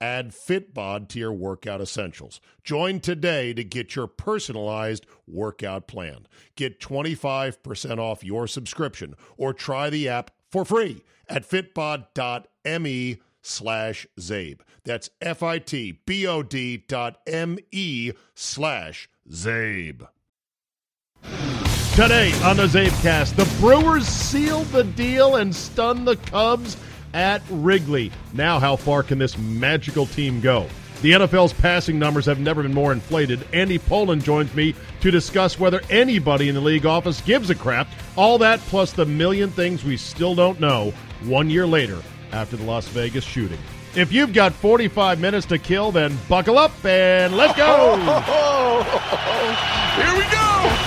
Add Fitbod to your workout essentials. Join today to get your personalized workout plan. Get 25% off your subscription or try the app for free at fitbod.me slash Czabe. That's F-I-T-B-O-D dot M-E slash Czabe. Today on the Czabecast, the Brewers sealed the deal and stunned the Cubs at Wrigley. Now, how far can this magical team go? The NFL's passing numbers have never been more inflated. Andy Pollin joins me to discuss whether anybody in the league office gives a crap. All that plus the million things we still don't know one year later after the Las Vegas shooting. If you've got 45 minutes to kill, then buckle up and let's go! Here we go!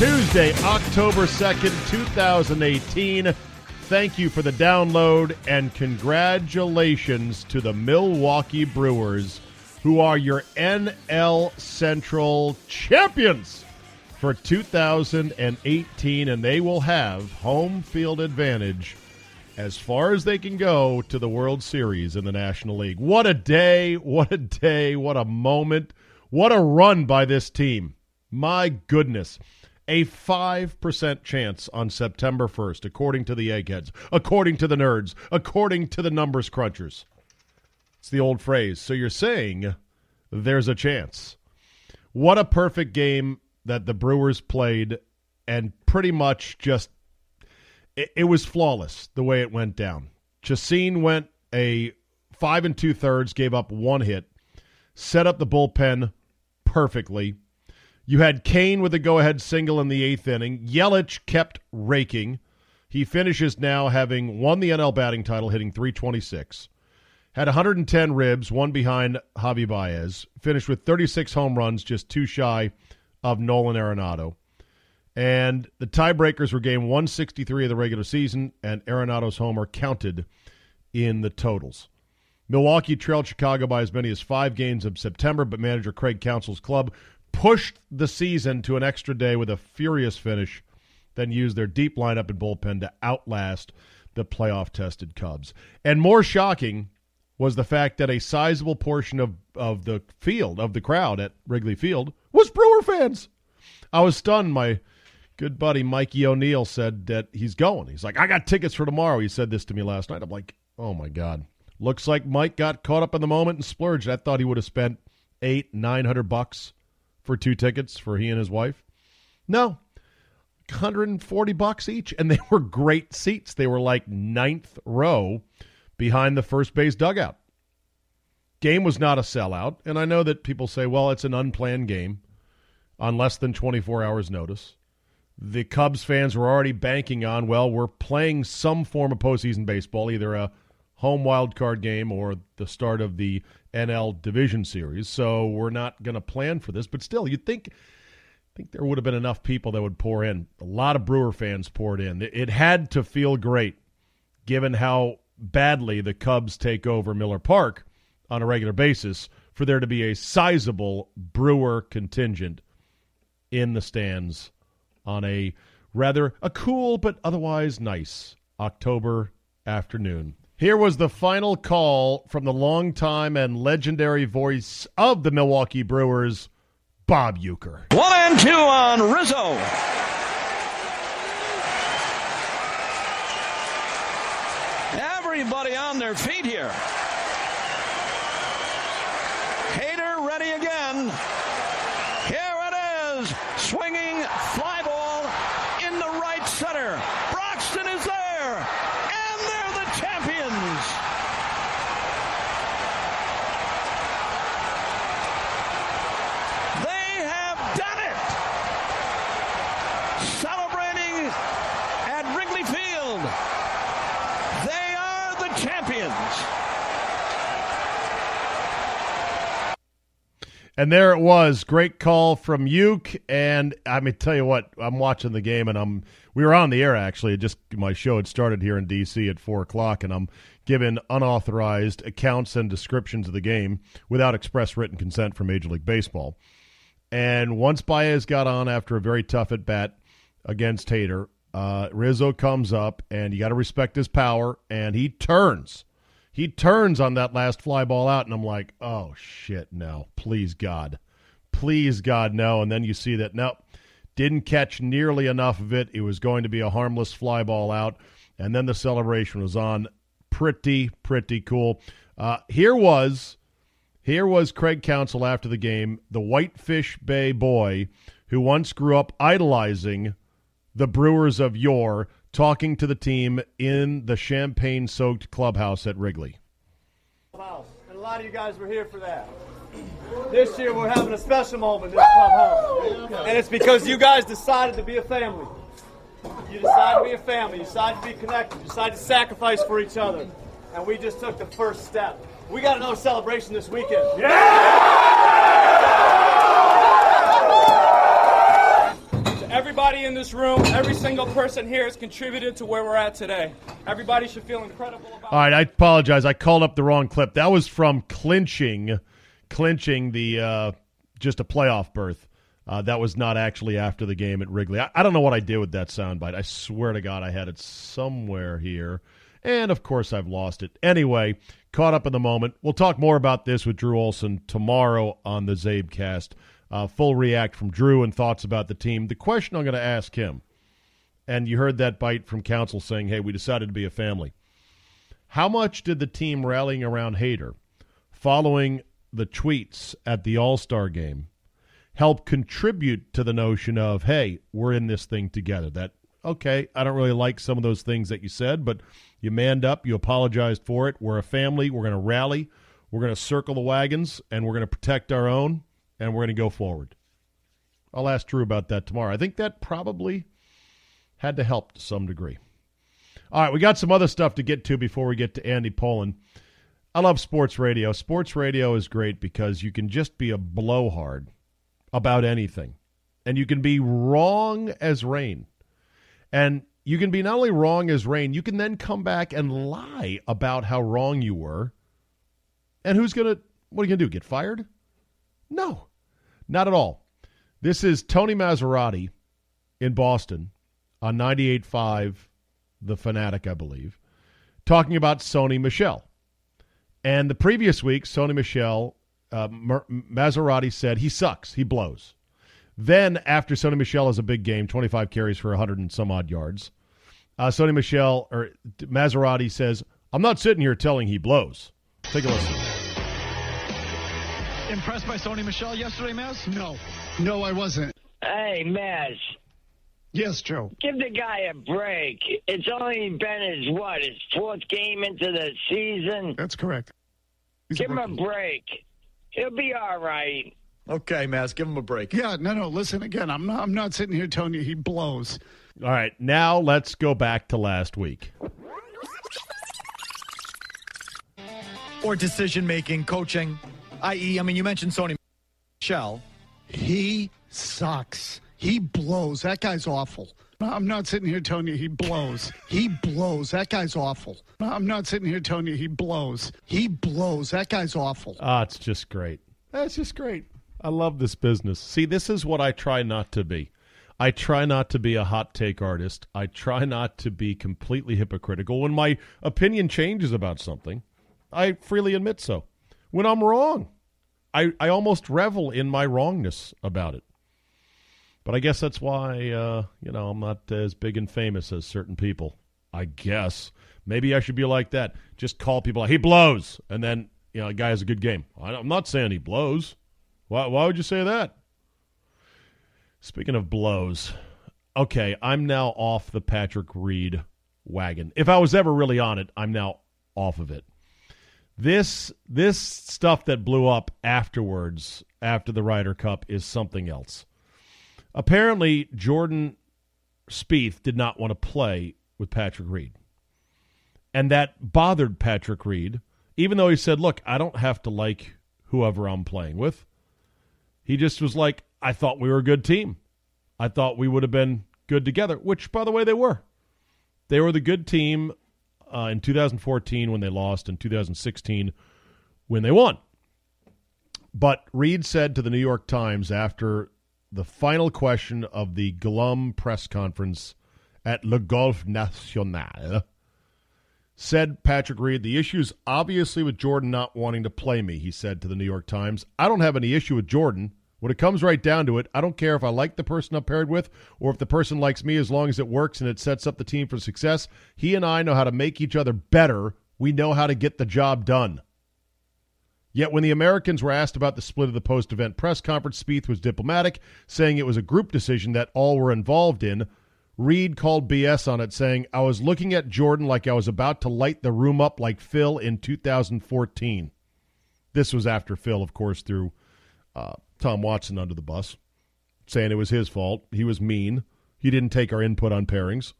Tuesday, October 2nd, 2018. Thank you for the download and congratulations to the Milwaukee Brewers, who are your NL Central champions for 2018, and they will have home field advantage as far as they can go to the World Series in the National League. What a day! What a day! What a moment! What a run by this team! My goodness a 5% chance on September 1st, according to the eggheads, according to the nerds, according to the numbers crunchers. It's the old phrase. So you're saying there's a chance. What a perfect game that the Brewers played, and pretty much just it, it was flawless the way it went down. Chacin went a five and two thirds, gave up one hit, set up the bullpen perfectly you had Cain with a go ahead single in the eighth inning. Yelich kept raking. He finishes now having won the NL batting title, hitting 326. Had 110 ribs, one behind Javi Baez. Finished with 36 home runs, just two shy of Nolan Arenado. And the tiebreakers were game 163 of the regular season, and Arenado's homer counted in the totals. Milwaukee trailed Chicago by as many as five games of September, but manager Craig Counsell's club pushed the season to an extra day with a furious finish, then used their deep lineup and bullpen to outlast the playoff tested Cubs. And more shocking was the fact that a sizable portion of, of the field, of the crowd at Wrigley Field, was Brewer fans. I was stunned. My good buddy Mikey O'Neill said that he's going. He's like, I got tickets for tomorrow. He said this to me last night. I'm like, oh my God. Looks like Mike got caught up in the moment and splurged. I thought he would have spent eight, nine hundred bucks for two tickets for he and his wife? No. 140 bucks each and they were great seats. They were like ninth row behind the first base dugout. Game was not a sellout, and I know that people say, well, it's an unplanned game on less than 24 hours notice. The Cubs fans were already banking on, well, we're playing some form of postseason baseball, either a home wild card game or the start of the NL Division Series. So we're not going to plan for this, but still, you'd think think there would have been enough people that would pour in. A lot of Brewer fans poured in. It had to feel great, given how badly the Cubs take over Miller Park on a regular basis, for there to be a sizable Brewer contingent in the stands on a rather a cool but otherwise nice October afternoon. Here was the final call from the longtime and legendary voice of the Milwaukee Brewers, Bob Uecker. One and two on Rizzo. Everybody on their feet here. Hader ready again. Here it is. Swinging fly ball in the right center corner. Broxton is there. And they're the champions. They have done it. Celebrating at Wrigley Field. They are the champions. And there it was. Great call from Uke. And I mean, tell you what, I'm watching the game and I'm, we were on the air actually. Just my show had started here in D.C. at 4 o'clock and I'm giving unauthorized accounts and descriptions of the game without express written consent from Major League Baseball. And once Baez got on after a very tough at bat against Hader, uh, Rizzo comes up and you got to respect his power and he turns he turns on that last fly ball out, and I'm like, oh shit, no, please God, please God, no. And then you see that nope, didn't catch nearly enough of it. It was going to be a harmless fly ball out, and then the celebration was on. Pretty, pretty cool. Uh, here was, here was Craig Counsell after the game, the Whitefish Bay boy who once grew up idolizing the Brewers of yore talking to the team in the champagne soaked clubhouse at Wrigley. Clubhouse. And a lot of you guys were here for that. This year we're having a special moment in this clubhouse. And it's because you guys decided to be a family. You decided to be a family. You decided to be connected. You decided to sacrifice for each other. And we just took the first step. We got another celebration this weekend. To everybody in this room, every single person here has contributed to where we're at today. Everybody should feel incredible about All right, I apologize. I called up the wrong clip. That was from clinching, clinching the uh, just a playoff berth. Uh, that was not actually after the game at Wrigley. I, I don't know what I did with that soundbite. I swear to God, I had it somewhere here, and of course, I've lost it. Anyway, caught up in the moment. We'll talk more about this with Drew Olson tomorrow on the Czabecast. Uh, full react from Drew and thoughts about the team. The question I'm going to ask him, and you heard that bite from Counsell saying, "Hey, we decided to be a family." How much did the team rallying around Hader, following the tweets at the All Star game, help contribute to the notion of, hey, we're in this thing together? That, okay, I don't really like some of those things that you said, but you manned up, you apologized for it. We're a family. We're going to rally. We're going to circle the wagons, and we're going to protect our own, and we're going to go forward. I'll ask Drew about that tomorrow. I think that probably had to help to some degree. All right, we got some other stuff to get to before we get to Andy Pollin. I love sports radio. Sports radio is great because you can just be a blowhard about anything. And you can be wrong as rain. And you can be not only wrong as rain, you can then come back and lie about how wrong you were. And who's going to, what are you going to do? Get fired? No, not at all. This is Tony Massarotti in Boston on 98.5, The Fanatic, I believe, talking about Sony Michel. And the previous week, Sony Michel, uh, Massarotti said he sucks, he blows. Then, after Sony Michel has a big game, 25 carries for 100 and some odd yards, uh, Sony Michel or Maserati says, "I'm not sitting here telling he blows." Take a listen. Impressed by Sony Michel yesterday, Maz? No, no, I wasn't. Hey, Maz, Yes, Joe. give the guy a break. It's only been his what, his fourth game into the season. That's correct. He's Give him a break. He'll be all right. Okay, Maz, give him a break. Yeah, no, no. Listen again. I'm not. I'm not sitting here telling you he blows. All right, now let's go back to last week. Or decision making, coaching, i.e., I mean, you mentioned Sony Michel. He sucks. He blows. That guy's awful. I'm not sitting here telling you he blows. He blows. That guy's awful. I'm not sitting here telling you he blows. He blows. That guy's awful. Ah, it's just great. That's just great. I love this business. See, this is what I try not to be. I try not to be a hot take artist. I try not to be completely hypocritical. When my opinion changes about something, I freely admit so. When I'm wrong, I, I almost revel in my wrongness about it. But I guess that's why, uh, you know, I'm not as big and famous as certain people. I guess. Maybe I should be like that. Just call people, he blows. And then, you know, a guy has a good game. I'm not saying he blows. Why, why would you say that? Speaking of blows, okay, I'm now off the Patrick Reed wagon. If I was ever really on it, I'm now off of it. This this stuff that blew up afterwards after the Ryder Cup is something else. Apparently, Jordan Spieth did not want to play with Patrick Reed. And that bothered Patrick Reed, even though he said, Look, I don't have to like whoever I'm playing with. He just was like, I thought we were a good team. I thought we would have been good together, which, by the way, they were. They were the good team uh, in 2014 when they lost, and 2016 when they won. But Reed said to the New York Times after the final question of the glum press conference at Le Golf National, said Patrick Reed, the issue's obviously with Jordan not wanting to play me, he said to the New York Times. I don't have any issue with Jordan. When it comes right down to it, I don't care if I like the person I'm paired with or if the person likes me as long as it works and it sets up the team for success. He and I know how to make each other better. We know how to get the job done. Yet when the Americans were asked about the split of the post event press conference, Spieth was diplomatic, saying it was a group decision that all were involved in. Reed called BS on it, saying, I was looking at Jordan like I was about to light the room up like Phil in 2014. This was after Phil, of course, threw uh, Tom Watson under the bus, saying it was his fault. He was mean. He didn't take our input on pairings.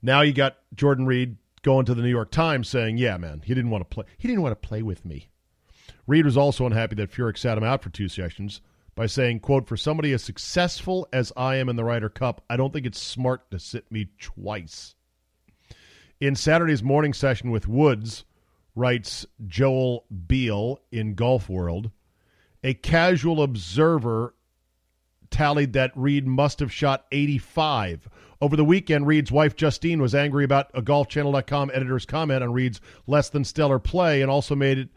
Now you got Jordan Reed going to the New York Times saying, "Yeah, man, he didn't want to play. He didn't want to play with me." Reed was also unhappy that Furyk sat him out for two sessions by saying, quote, for somebody as successful as I am in the Ryder Cup, I don't think it's smart to sit me twice. In Saturday's morning session with Woods, writes Joel Beall in Golf World, a casual observer tallied that Reed must have shot 85. Over the weekend, Reed's wife Justine was angry about a golfchannel.com editor's comment on Reed's less than stellar play and also made it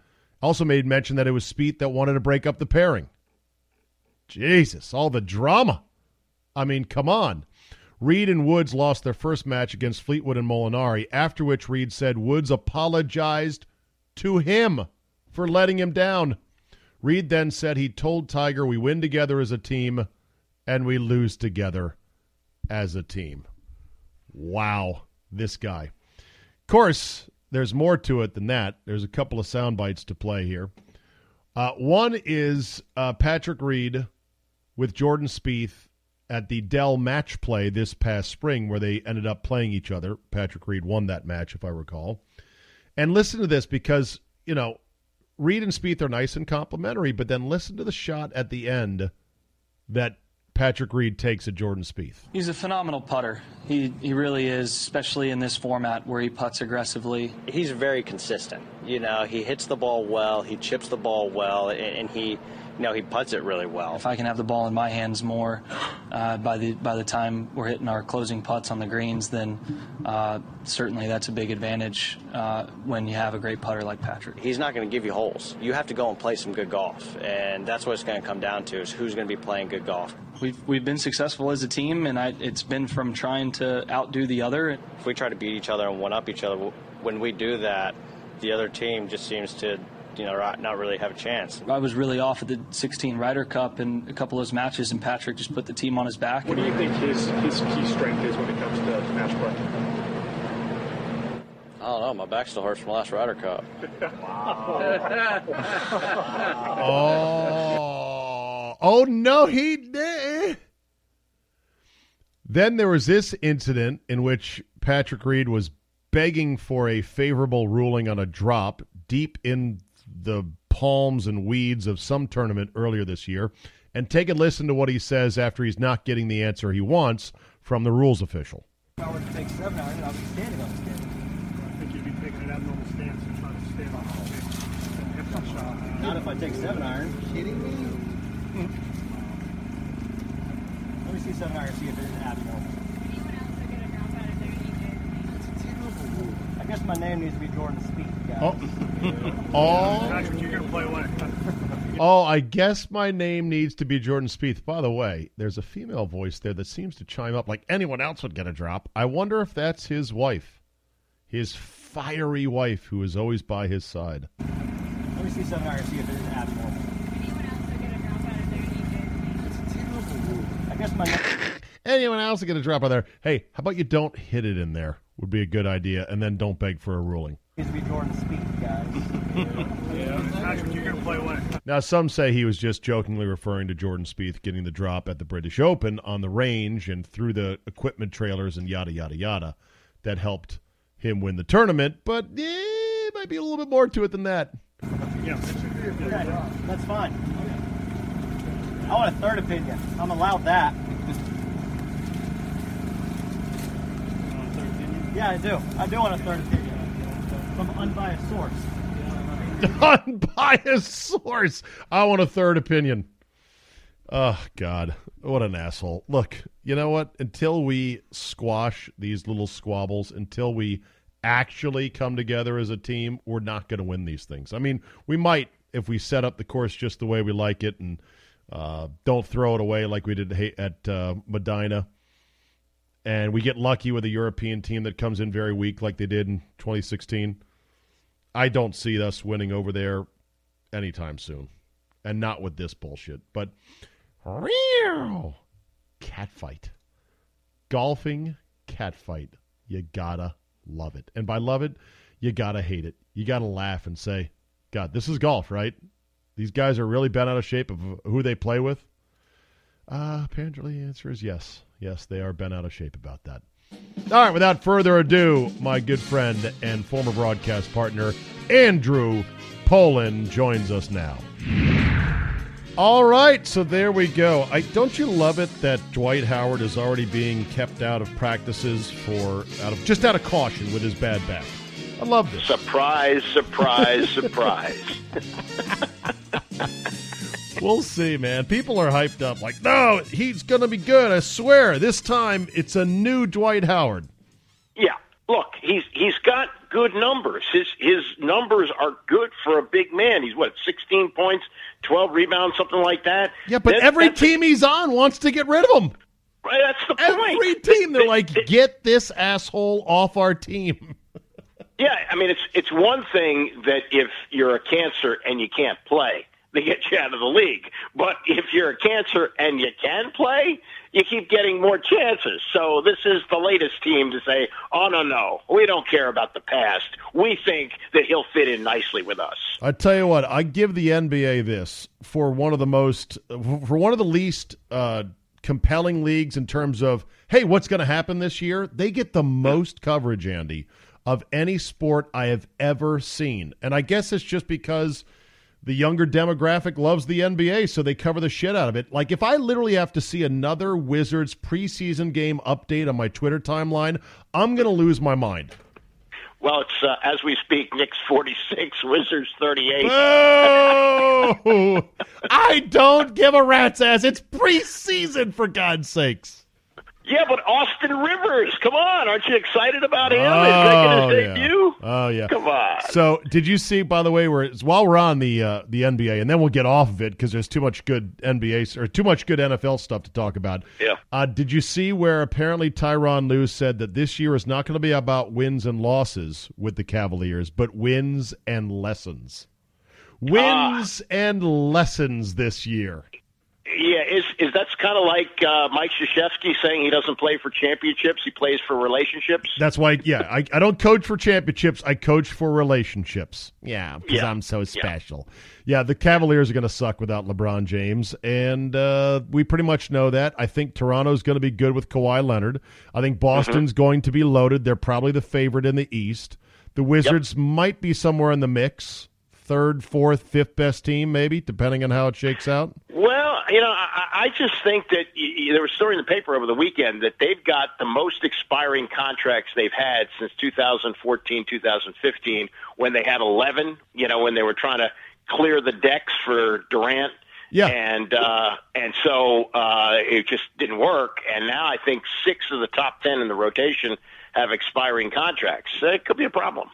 also made mention that it was Spieth that wanted to break up the pairing. Jesus, all the drama. I mean, come on. Reed and Woods lost their first match against Fleetwood and Molinari, after which Reed said Woods apologized to him for letting him down. Reed then said he told Tiger we win together as a team and we lose together as a team. Wow, this guy. Of course, there's more to it than that. There's a couple of sound bites to play here. Uh, one is uh, Patrick Reed with Jordan Spieth at the Dell match play this past spring, where they ended up playing each other. Patrick Reed won that match, if I recall. And listen to this because, you know, Reed and Spieth are nice and complimentary, but then listen to the shot at the end that Patrick Reed takes at Jordan Spieth. He's a phenomenal putter. He he really is, especially in this format where he puts aggressively. He's very consistent. You know, he hits the ball well, he chips the ball well, and, and he you know, he puts it really well. If I can have the ball in my hands more uh, by the by the time we're hitting our closing putts on the greens, then uh, certainly that's a big advantage uh, when you have a great putter like Patrick. He's not going to give you holes. You have to go and play some good golf, and that's what it's going to come down to: is who's going to be playing good golf. We've we've been successful as a team, and I, it's been from trying to outdo the other. If we try to beat each other and one up each other, when we do that, the other team just seems to you know, not really have a chance. I was really off at the 16 Ryder Cup and a couple of those matches, and Patrick just put the team on his back. What do you think his, his key strength is when it comes to match play? I don't know. My back still hurts from last Ryder Cup. oh, oh no, he did. Then there was this incident in which Patrick Reed was begging for a favorable ruling on a drop deep in the palms and weeds of some tournament earlier this year and take a listen to what he says after he's not getting the answer he wants from the rules official. If I would take seven iron and I be standing on the stand. I think you'd be taking an abnormal stance and trying to stand on the stand. Not if I take seven iron. Kidding me? Let me see seven iron, see if it is abnormal. I guess my name needs to be Jordan Spieth, guys. Oh, oh. Patrick, you're gonna play away. oh, I guess my name needs to be Jordan Spieth. By the way, there's a female voice there that seems to chime up like anyone else would get a drop. I wonder if that's his wife, his fiery wife, who is always by his side. Let me see seven iron, see if it is abnormal. I guess my name. anyone else is going to drop on there. Hey, how about you don't hit it in there? Would be a good idea, and then don't beg for a ruling. Needs to be Jordan Spieth, guys. Yeah, Patrick, you're gonna play what? Now, some say he was just jokingly referring to Jordan Spieth getting the drop at the British Open on the range and through the equipment trailers and yada yada yada that helped him win the tournament. But eh, it might be a little bit more to it than that. Yeah, it should be a good Okay, drop. that's fine. I want a third opinion. I'm allowed that. Yeah, I do. I do want a third opinion from unbiased source. Unbiased source. I want a third opinion. Oh God, what an asshole! Look, you know what? Until we squash these little squabbles, until we actually come together as a team, we're not going to win these things. I mean, we might if we set up the course just the way we like it and uh, don't throw it away like we did at uh, Medinah. And we get lucky with a European team that comes in very weak, like they did in 2016. I don't see us winning over there anytime soon, and not with this bullshit. But cat fight, golfing cat fight. You gotta love it, and by love it, you gotta hate it. You gotta laugh and say, "God, this is golf, right? These guys are really bent out of shape of who they play with." Uh, apparently, the answer is yes. Yes, they are bent out of shape about that. All right, without further ado, my good friend and former broadcast partner, Andrew Pollin, joins us now. All right, so there we go. I don't you love it that Dwight Howard is already being kept out of practices for out of just out of caution with his bad back. I love this. Surprise, surprise, surprise. We'll see, man. People are hyped up like, no, he's going to be good. I swear. This time it's a new Dwight Howard. Yeah. Look, he's he's got good numbers. His his numbers are good for a big man. He's what, 16 points, 12 rebounds, something like that. Yeah, but That- every a- team he's on wants to get rid of him. right, that's the point. Every team, they're like, get this asshole off our team. Yeah, I mean it's it's one thing that if you're a cancer and you can't play, they get you out of the league. But if you're a cancer and you can play, you keep getting more chances. So this is the latest team to say, "Oh no, no, we don't care about the past. We think that he'll fit in nicely with us." I tell you what, I give the NBA this for one of the most, for one of the least uh, compelling leagues in terms of, hey, what's going to happen this year? They get the most coverage, Andy, of any sport I have ever seen. And I guess it's just because the younger demographic loves the NBA, so they cover the shit out of it. Like, if I literally have to see another Wizards preseason game update on my Twitter timeline, I'm going to lose my mind. Well, it's uh, as we speak, Knicks 46, Wizards 38. Oh, I don't give a rat's ass. It's preseason, for God's sakes. Yeah, but Austin Rivers, come on, aren't you excited about him? Oh, his yeah. Oh yeah. Come on. So, did you see? By the way, where while we're on the uh, the NBA, and then we'll get off of it because there's too much good NBA or too much good NFL stuff to talk about. Yeah. Uh, did you see where apparently Tyronn Lue said that this year is not going to be about wins and losses with the Cavaliers, but wins and lessons. Wins and lessons this year. Yeah, is is that's kind of like uh, Mike Krzyzewski saying he doesn't play for championships; he plays for relationships. That's why, yeah, I, I don't coach for championships. I coach for relationships. Yeah, because Yeah. I'm so special. Yeah, the Cavaliers are going to suck without LeBron James, and uh, we pretty much know that. I think Toronto's going to be good with Kawhi Leonard. I think Boston's going to be loaded. They're probably the favorite in the East. The Wizards might be somewhere in the mix, third, fourth, fifth best team, maybe, depending on how it shakes out. Well, you know, I, I just think that y- y- there was a story in the paper over the weekend that they've got the most expiring contracts they've had since 2014, 2015, when they had 11. You know, when they were trying to clear the decks for Durant. Yeah. And uh, and so uh, it just didn't work. And now I think six of the top ten in the rotation have expiring contracts. So it could be a problem.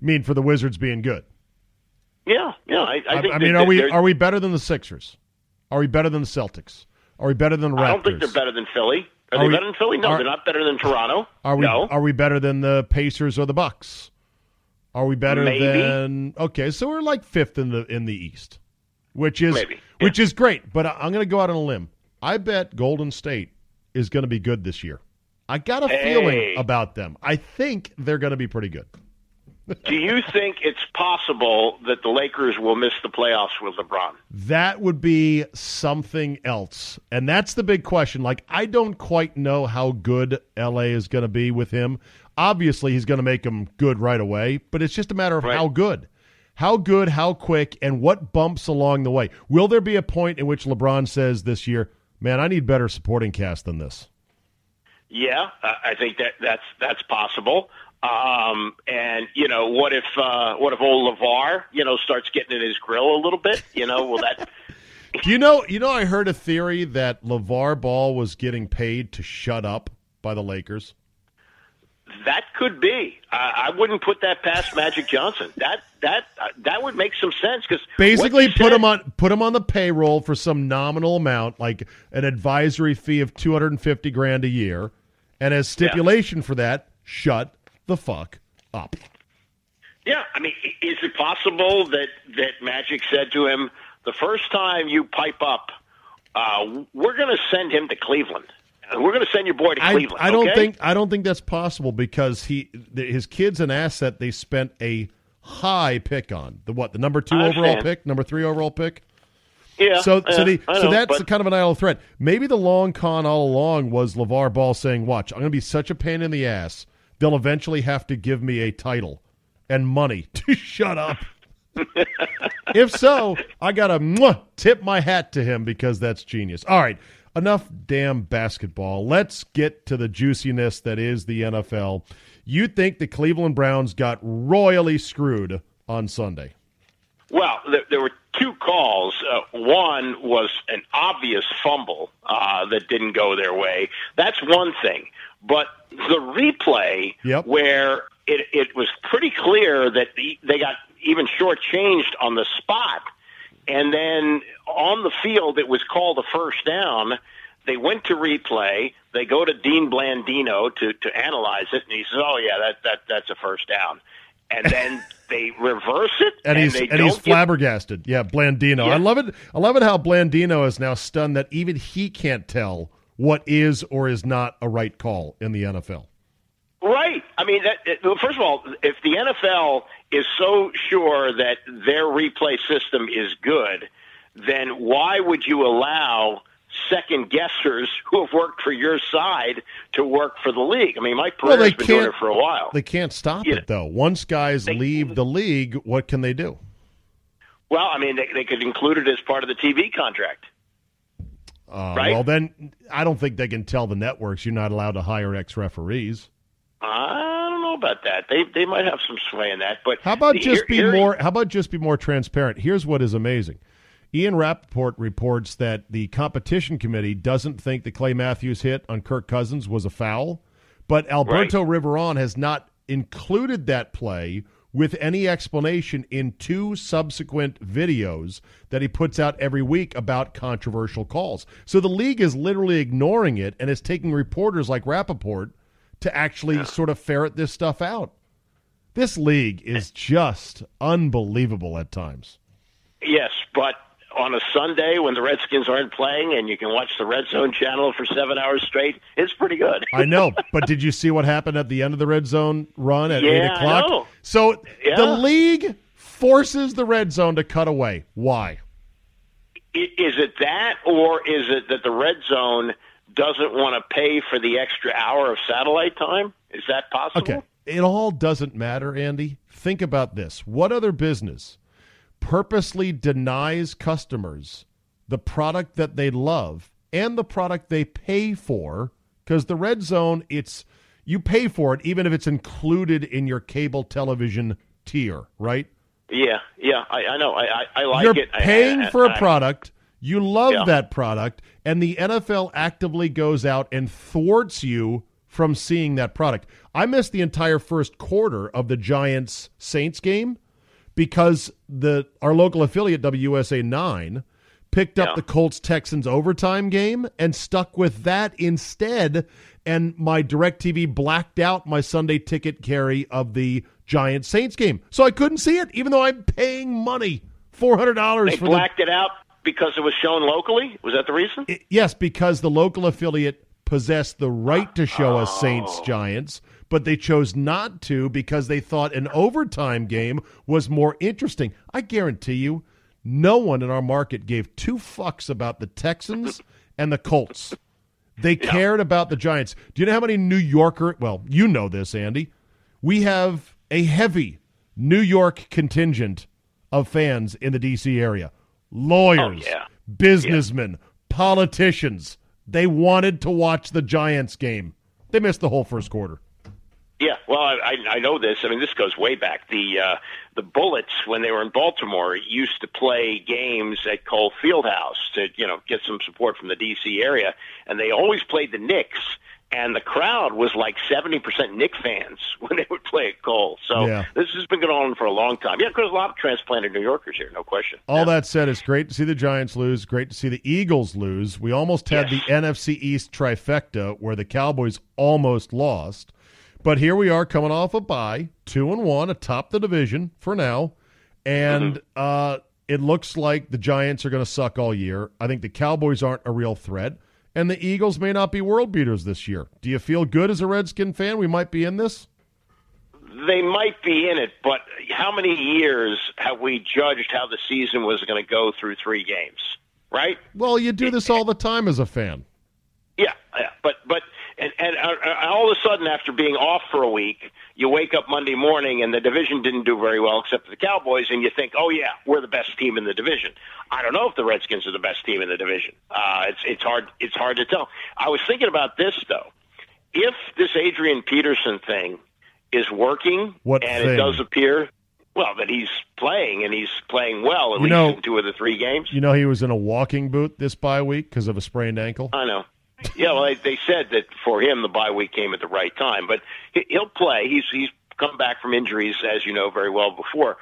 I mean, for the Wizards being good. Yeah, yeah. I, I I, think I mean, are we are we better than the Sixers? Are we better than the Celtics? Are we better than the Raptors? I don't think they're better than Philly. Are, Are they we- better than Philly? No, are- they're not better than Toronto. Are we no. are we better than the Pacers or the Bucks? Are we better Maybe. than Okay, so we're like fifth in the in the East. Which is Maybe, which is great, but I'm going to go out on a limb. I bet Golden State is going to be good this year. I got a Hey. feeling about them. I think they're going to be pretty good. Do you think it's possible that the Lakers will miss the playoffs with LeBron? That would be something else. And that's the big question. Like, I don't quite know how good LA is going to be with him. Obviously, he's going to make them good right away, but it's just a matter of how good. How good, how quick, and what bumps along the way. Will there be a point in which LeBron says this year, man, I need better supporting cast than this? Yeah, I I think that that's that's possible. Um, and you know, what if uh, what if old LaVar, you know, starts getting in his grill a little bit? You know, will that? Do you know? You know, I heard a theory that LaVar Ball was getting paid to shut up by the Lakers. That could be. I, I wouldn't put that past Magic Johnson. That that uh, that would make some sense because Basically, put him on put him on the payroll for some nominal amount, like an advisory fee of two hundred and fifty grand a year, and as stipulation for that, shut the fuck up. Yeah, I mean, is it possible that that Magic said to him, "The first time you pipe up, uh, we're going to send him to Cleveland. We're going to send your boy to I, Cleveland." I don't okay? think I don't think that's possible because he his kid's an asset they spent a high pick on the what the number two I overall pick number three overall pick. Yeah. So, so, the, I so that's but- kind of an idle threat. Maybe the long con all along was LaVar Ball saying, watch, I'm going to be such a pain in the ass. They'll eventually have to give me a title and money to shut up. if so, I got to tip my hat to him because that's genius. All right, enough damn basketball. Let's get to the juiciness that is the NFL. You think the Cleveland Browns got royally screwed on Sunday? Well, there, there were two calls. Uh, one was an obvious fumble uh, that didn't go their way. That's one thing. But the replay, Yep. where it, it was pretty clear that the, they got even shortchanged on the spot, and then on the field it was called a first down. They went to replay. They go to Dean Blandino to, to analyze it, and he says, "Oh yeah, that that that's a first down." And then they reverse it, and he's they and he's give- flabbergasted. Yeah, Blandino. I love it. I love it how Blandino is now stunned that even he can't tell what is or is not a right call in the NFL. Right. I mean, that, well, first of all, if the NFL is so sure that their replay system is good, then why would you allow second guessers who have worked for your side to work for the league? I mean, Mike Well, Pereira's they been doing it for a while. They can't stop Yeah. it though. Once guys leave the league, what can they do? Well, I mean, they, they could include it as part of the TV contract. Uh, Right. Well, then I don't think they can tell the networks you're not allowed to hire ex referees. I don't know about that. They they might have some sway in that. But How about just be more? How about just be more transparent? Here's what is amazing. Ian Rapoport reports that the competition committee doesn't think the Clay Matthews hit on Kirk Cousins was a foul, but Alberto Riveron has not included that play with any explanation in two subsequent videos that he puts out every week about controversial calls. So the league is literally ignoring it and is taking reporters like Rapoport to actually sort of ferret this stuff out. This league is just unbelievable at times. Yes, but on a Sunday when the Redskins aren't playing and you can watch the Red Zone channel for seven hours straight, it's pretty good. I know, but did you see what happened at the end of the red zone run at eight Yeah, I o'clock? So Yeah. the league forces the red zone to cut away. Why? Is it that, or is it that the Red Zone doesn't want to pay for the extra hour of satellite time? Is that possible? Okay. It all doesn't matter, Andy. Think about this. What other business purposely denies customers the product that they love and the product they pay for? Because the red zone, it's you pay for it even if it's included in your cable television tier, right? Yeah, yeah, I, I know. I, I, I like You're it. I- paying I- for a product. You love Yeah. that product, and the NFL actively goes out and thwarts you from seeing that product. I missed the entire first quarter of the Giants Saints game because the our local affiliate WUSA nine picked up the Colts Texans overtime game and stuck with that instead. And my DirecTV blacked out my Sunday ticket carry of the Giants Saints game, so I couldn't see it, even though I'm paying money four hundred dollars They for blacked it out because it was shown locally. Was that the reason? the. Yes, because the local affiliate possessed the right to show us Saints oh. Giants, but they chose not to because they thought an overtime game was more interesting. I guarantee you, no one in our market gave two fucks about the Texans and the Colts. They cared about the Giants. Do you know how many New Yorker? Well, you know this, Andy. We have a heavy New York contingent of fans in the D.C. area. Oh, Lawyers, Oh, yeah. businessmen, politicians. They wanted to watch the Giants game. They missed the whole first quarter. Yeah, well, I, I know this. I mean, this goes way back. The uh, the Bullets, when they were in Baltimore, used to play games at Cole Fieldhouse to you know get some support from the D.C. area, and they always played the Knicks. And the crowd was like seventy percent Knicks fans when they would play at Cole. So Yeah. this has been going on for a long time. Yeah, because a lot of transplanted New Yorkers here, no question. All that said, it's great to see the Giants lose. Great to see the Eagles lose. We almost had the NFC East trifecta where the Cowboys almost lost, but here we are coming off a bye, two and one, atop the division for now, and uh, it looks like the Giants are going to suck all year. I think the Cowboys aren't a real threat, and the Eagles may not be world beaters this year. Do you feel good as a Redskin fan? We might be in this. They might be in it, but how many years have we judged how the season was going to go through three games? Right? Well, you do this all the time as a fan. Yeah, yeah, but but and and uh, uh, all of a sudden, after being off for a week, you wake up Monday morning and the division didn't do very well, except for the Cowboys, and you think, oh yeah, we're the best team in the division. I don't know if the Redskins are the best team in the division. Uh, it's it's hard it's hard to tell. I was thinking about this though. If this Adrian Peterson thing is working, What and thing? it does appear. Well, that he's playing and he's playing well at You least know- in two of the three games. You know, he was in a walking boot this bye week because of a sprained ankle. I know. Yeah, well, they, they said that for him the bye week came at the right time, but he- he'll play. He's he's come back from injuries, as you know very well before.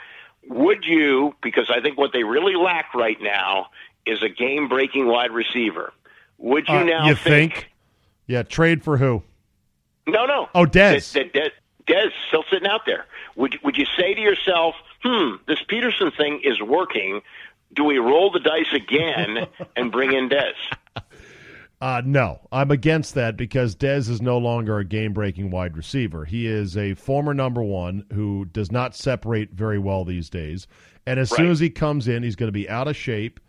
Would you? Because I think what they really lack right now is a game-breaking wide receiver. Would you Uh, now you think? Yeah, trade for who? No, no. Oh, Dez. That, that, Dez still sitting out there. Would would you say to yourself, "Hmm, this Peterson thing is working. Do we roll the dice again and bring in Dez?" Uh, no, I'm against that because Dez is no longer a game breaking wide receiver. He is a former number one who does not separate very well these days. And as soon as he comes in, he's going to be out of shape.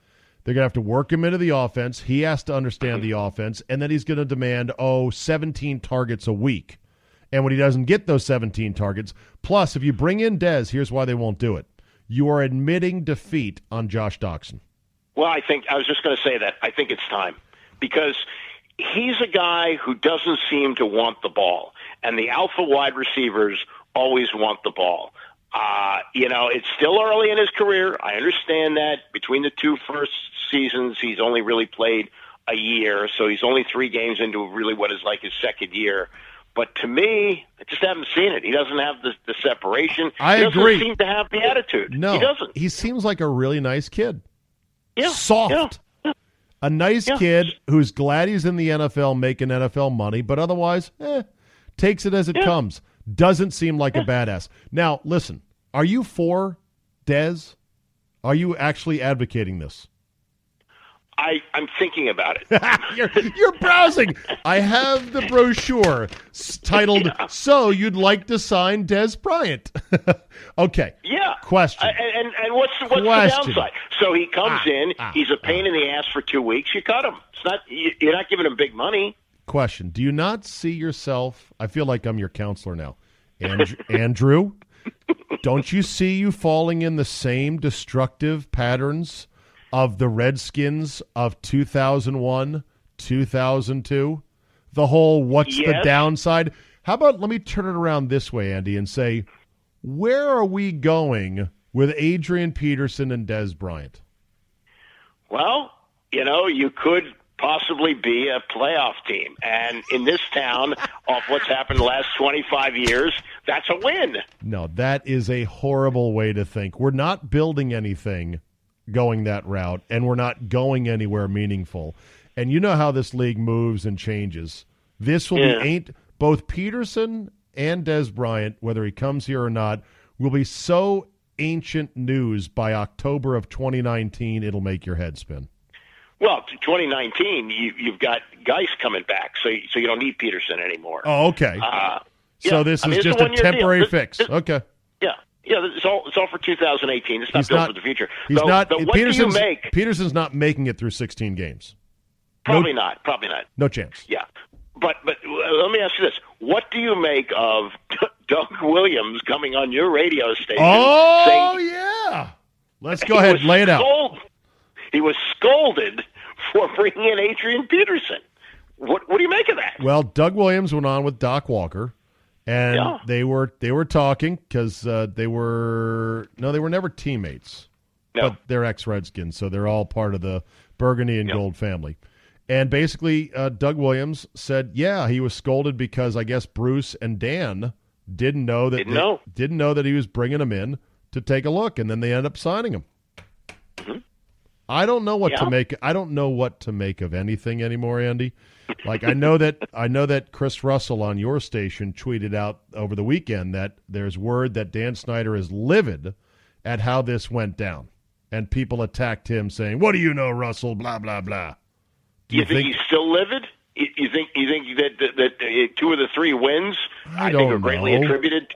They're going to have to work him into the offense. He has to understand the offense. And then he's going to demand, oh, 17 targets a week. And when he doesn't get those 17 targets, plus, if you bring in Dez, here's why they won't do it. You are admitting defeat on Josh Doctson. Well, I think I was just going to say that. I think it's time because he's a guy who doesn't seem to want the ball, and the alpha wide receivers always want the ball. Uh, you know, it's still early in his career. I understand that. Between the two first seasons, he's only really played a year, so he's only three games into really what is like his second year. But to me, I just haven't seen it. He doesn't have the, the separation. I he doesn't seem to have the attitude. No, he doesn't. He seems like a really nice kid. Yeah, soft. A nice Yeah. kid who's glad he's in the NFL making NFL money, but otherwise, eh, takes it as it comes. Doesn't seem like a badass. Now, listen, are you for Dez? Are you actually advocating this? I, I'm thinking about it. you're, you're browsing. I have the brochure titled "So You'd Like to Sign Dez Bryant." okay. Yeah. Question. I- And, and, what's, what's the downside? So he comes Ah, in, he's a pain in the ass for two weeks. You cut him. It's not. you- You're not giving him big money. Question: Do you not see yourself? I feel like I'm your counselor now, Andrew. Andrew don't you see you falling in the same destructive patterns of the Redskins of 2001, 2002? The whole "What's the downside?" How about let me turn it around this way, Andy, and say, where are we going with Adrian Peterson and Dez Bryant? Well, you know, you could possibly be a playoff team, and in this town, of what's happened the last 25 years, that's a win. No, that is a horrible way to think. We're not building anything going that route, and we're not going anywhere meaningful. And you know how this league moves and changes. This will Yeah. be ain't both Peterson and Dez Bryant, whether he comes here or not, will be so ancient news by October of 2019, it'll make your head spin. Well, 2019, you, you've got Guice coming back, so so you don't need Peterson anymore. Oh, okay. Uh, so yeah, this I mean, is just a deal. temporary This- fix. this- okay. Yeah, yeah. It's all it's all for 2018. It's not He's built not- for the future. He's so, not. so what Peterson's do you make? Peterson's not making it through 16 games. Probably no, not. Probably not. No chance. Yeah, but but uh, let me ask you this: What do you make of Doug Williams coming on your radio station? Oh saying, yeah. Let's go ahead. Lay it out. scold- He was scolded for bringing in Adrian Peterson. What what do you make of that? Well, Doug Williams went on with Doc Walker, and Yeah. they were they were talking because uh, they were no, they were never teammates, No. but they're ex Redskins, so they're all part of the Burgundy and Gold family. And basically, uh, Doug Williams said, "Yeah, he was scolded because I guess Bruce and Dan didn't know that Didn't they- know. didn't know that he was bringing him in to take a look, and then they end up signing him." I don't know what to Mm-hmm. Make. I don't know what to make of anything anymore, Andy. Like I know that I know that Chris Russell on your station tweeted out over the weekend that there's word that Dan Snyder is livid at how this went down, and people attacked him saying, "What do you know, Russell?" Blah blah blah. Do you, think, he's still livid? You, you think you think that that, that uh, two of the three wins I think are greatly know. attributed?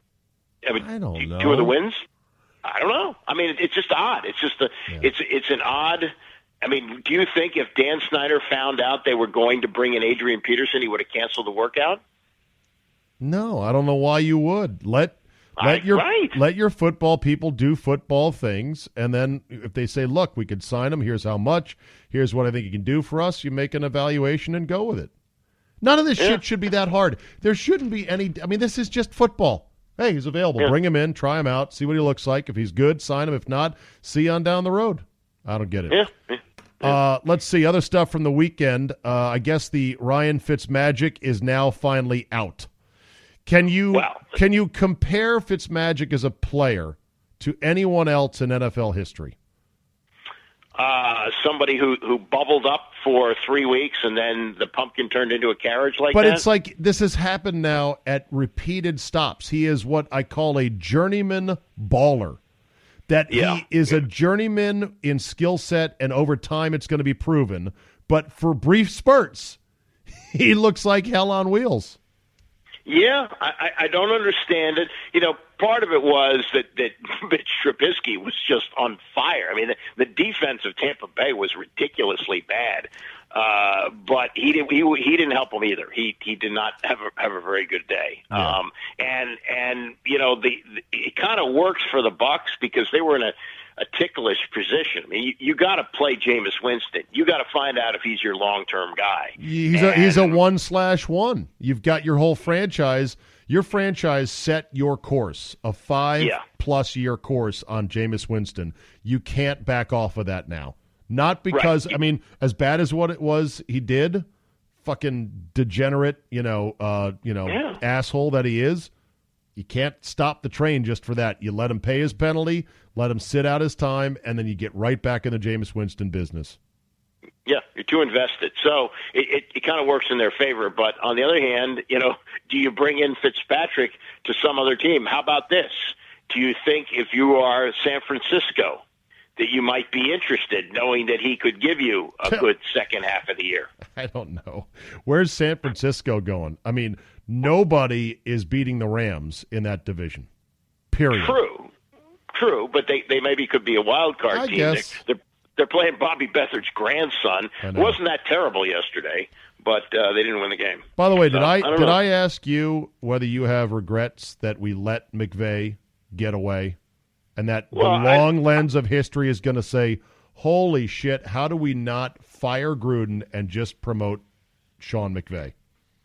I, mean, I don't know. Two of the wins. I don't know. I mean, it's just odd. It's just a. It's it's an odd. I mean, do you think if Dan Snyder found out they were going to bring in Adrian Peterson, he would have canceled the workout? No, I don't know why you would let I- let your right. let your football people do football things, and then if they say, "Look, we could sign him. Here's how much. Here's what I think he can do for us," you make an evaluation and go with it. None of this Yeah. shit should be that hard. There shouldn't be any. I mean, this is just football. Hey, he's available. Yeah. Bring him in. Try him out. See what he looks like. If he's good, sign him. If not, see you on down the road. I don't get it. Yeah. yeah. Uh, let's see other stuff from the weekend. Uh, I guess the Ryan Fitzmagic is now finally out. Can you Well- can you compare Fitzmagic as a player to anyone else in NFL history? Uh, somebody who who bubbled up for three weeks and then the pumpkin turned into a carriage like but that. it's like this has happened now at repeated stops. He is what I call a journeyman baller. That Yeah. he is a journeyman in skill set, and over time it's going to be proven. But for brief spurts, he looks like hell on wheels. Yeah, I I don't understand it. You know, part of it was that that Mitch Trubisky was just on fire. I mean, the, the defense of Tampa Bay was ridiculously bad, uh, but he didn't he he didn't help him either. He he did not have a, have a very good day. Um, and and you know the, the it kind of works for the Bucs because they were in a a ticklish position. I mean, you, you got to play Jameis Winston. You got to find out if he's your long term guy. He's a he's a one slash one. You've got your whole franchise. Your franchise set your course, a five Yeah. plus year course on Jameis Winston. You can't back off of that now. Not because I mean, as bad as what it was, he did, fucking degenerate, you know, uh, you know, Yeah. asshole that he is. You can't stop the train just for that. You let him pay his penalty, let him sit out his time, and then you get right back in the Jameis Winston business. Yeah, you're too invested. So it, it, it kind of works in their favor. But on the other hand, you know, do you bring in Fitzpatrick to some other team? How about this? Do you think if you are San Francisco that you might be interested, knowing that he could give you a good second half of the year? I don't know. Where's San Francisco going? I mean, nobody is beating the Rams in that division. Period. True, true, but they they maybe could be a wild card I team. guess. They're, they're they're playing Bobby Beathard's grandson. It wasn't that terrible yesterday, but uh, they didn't win the game. By the way, did So, I, don't did know. I ask you whether you have regrets that we let McVay get away, and that Well, the I- long lens of history is going to say, "Holy shit! How do we not fire Gruden and just promote Sean McVay?"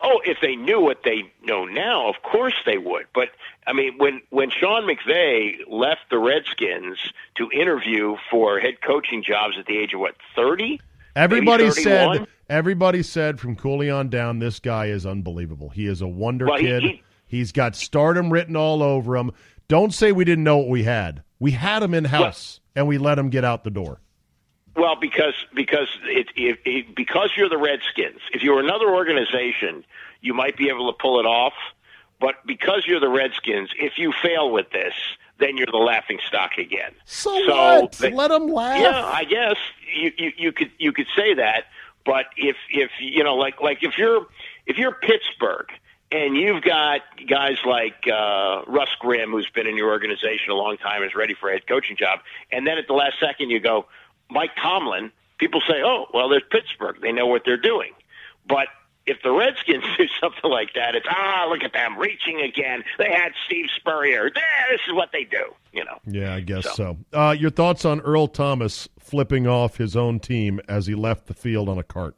Oh, if they knew what they know now, of course they would. But I mean, when when Sean McVay left the Redskins to interview for head coaching jobs at the age of what thirty? Everybody said. Everybody said from Cooley on down, this guy is unbelievable. He is a wonder Well, kid. he- He's got stardom written all over him. Don't say we didn't know what we had. We had him in house, and we let him get out the door. Well, because because it, it, it because you're the Redskins. If you were another organization, you might be able to pull it off. But because you're the Redskins, if you fail with this, then you're the laughing stock again. So, what? they- Let them laugh. Yeah, I guess you, you you could you could say that, but if if you know like like if you're if you're Pittsburgh and you've got guys like uh, Russ Grimm who's been in your organization a long time is ready for a head coaching job, and then at the last second you go Mike Tomlin, people say, oh well, there's Pittsburgh, they know what they're doing, but if the Redskins do something like that, it's ah, look at them reaching again. They had Steve Spurrier. There, this is what they do. You know. Yeah, I guess so. Uh, your thoughts on Earl Thomas flipping off his own team as he left the field on a cart?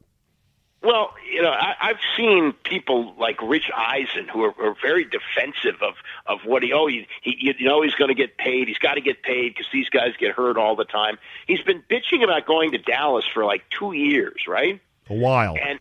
Well, you know, I, I've seen people like Rich Eisen who are, are very defensive of of what he oh he, he you know he's going to get paid he's got to get paid because these guys get hurt all the time. He's been bitching about going to Dallas for like two years, right? A while. And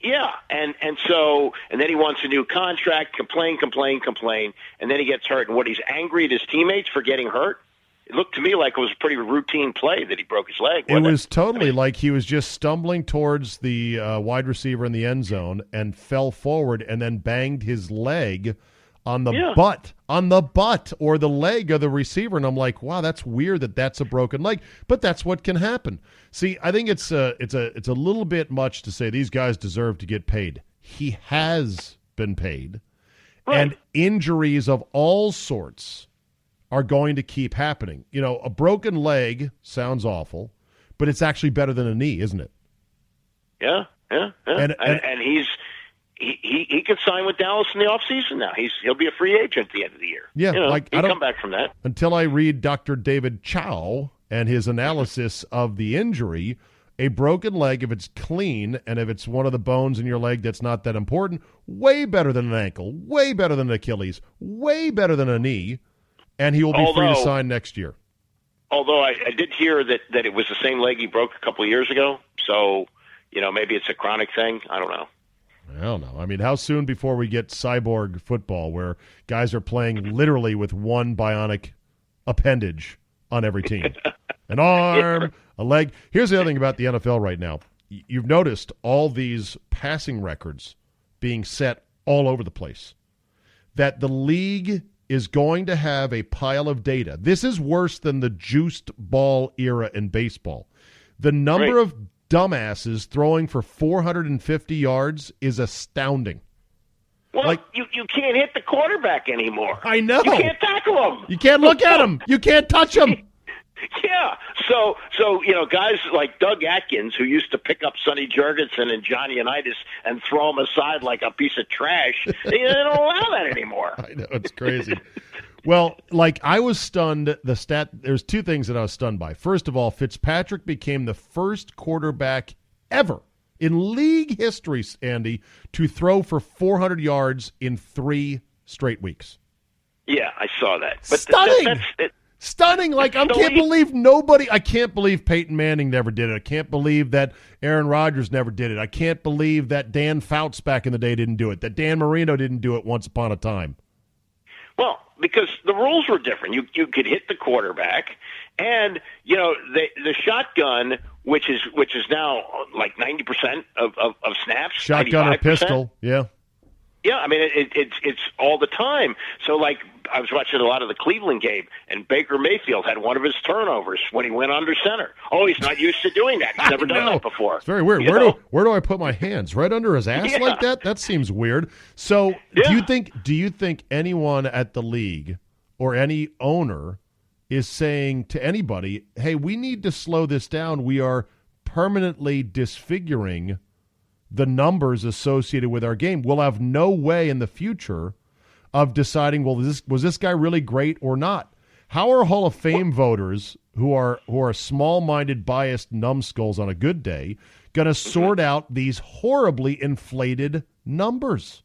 yeah, and and so and then he wants a new contract. Complain, complain, complain, and then he gets hurt. And what he's angry at his teammates for getting hurt. It looked to me like it was a pretty routine play that he broke his leg. It was totally like he was just stumbling towards the uh, wide receiver in the end zone and fell forward and then banged his leg on the Yeah. butt, on the butt or the leg of the receiver. And I'm like, wow, that's weird that that's a broken leg, but that's what can happen. See, I think it's a, it's a, it's a little bit much to say these guys deserve to get paid. He has been paid, and injuries of all sorts are going to keep happening. You know, a broken leg sounds awful, but it's actually better than a knee, isn't it? Yeah, yeah, yeah. And- And, and- he's he, he he could sign with Dallas in the off season now. He's he'll be a free agent at the end of the year. Yeah, you know, like, I he'll come back from that. Until I read Dr. David Chow and his analysis of the injury, a broken leg, if it's clean and if it's one of the bones in your leg that's not that important, way better than an ankle, way better than an Achilles, way better than a knee, and he will be free to sign next year. Although I, I did hear that that it was the same leg he broke a couple of years ago. So you know maybe it's a chronic thing. I don't know. I don't know. I mean, how soon before we get cyborg football where guys are playing literally with one bionic appendage on every team? An arm, a leg. Here's the other thing about the NFL right now. You've noticed all these passing records being set all over the place. That the league is going to have a pile of data. This is worse than the juiced ball era in baseball. The number of dumbasses throwing for 450 yards is astounding. Well, Like- you you can't hit the quarterback anymore. I know. You can't tackle him. You can't look at him. You can't touch him. Yeah. So so you know guys like Doug Atkins who used to pick up Sonny Jurgensen and Johnny Unitas and throw them aside like a piece of trash. they don't allow that anymore. I know it's crazy. well, like I was stunned. The stat. There's two things that I was stunned by. First of all, Fitzpatrick became the first quarterback ever in league history, Andy, to throw for 400 yards in three straight weeks. Yeah, I saw that. But Stunning! that's it, Stunning! Like I can't believe nobody. I can't believe Peyton Manning never did it. I can't believe that Aaron Rodgers never did it. I can't believe that Dan Fouts back in the day didn't do it. That Dan Marino didn't do it once upon a time. Well, because the rules were different. You you could hit the quarterback, and you know the the shotgun, which is which is now like ninety percent of, of of snaps. Shotgun or 95%. pistol? Yeah. Yeah, I mean it, it, it's it's all the time. So like I was watching a lot of the Cleveland game, and Baker Mayfield had one of his turnovers when he went under center. Oh, he's not used to doing that. He's never done that before. It's very weird. You Where know? do where do I put my hands? Right under his ass Yeah. like that? That seems weird. So, do you think do you think anyone at the league or any owner is saying to anybody, "Hey, we need to slow this down. We are permanently disfiguring the numbers associated with our game. We'll have no way in the future of deciding, well, this, was this guy really great or not? How are Hall of Fame voters who are who are small-minded, biased numbskulls on a good day going to sort out these horribly inflated numbers?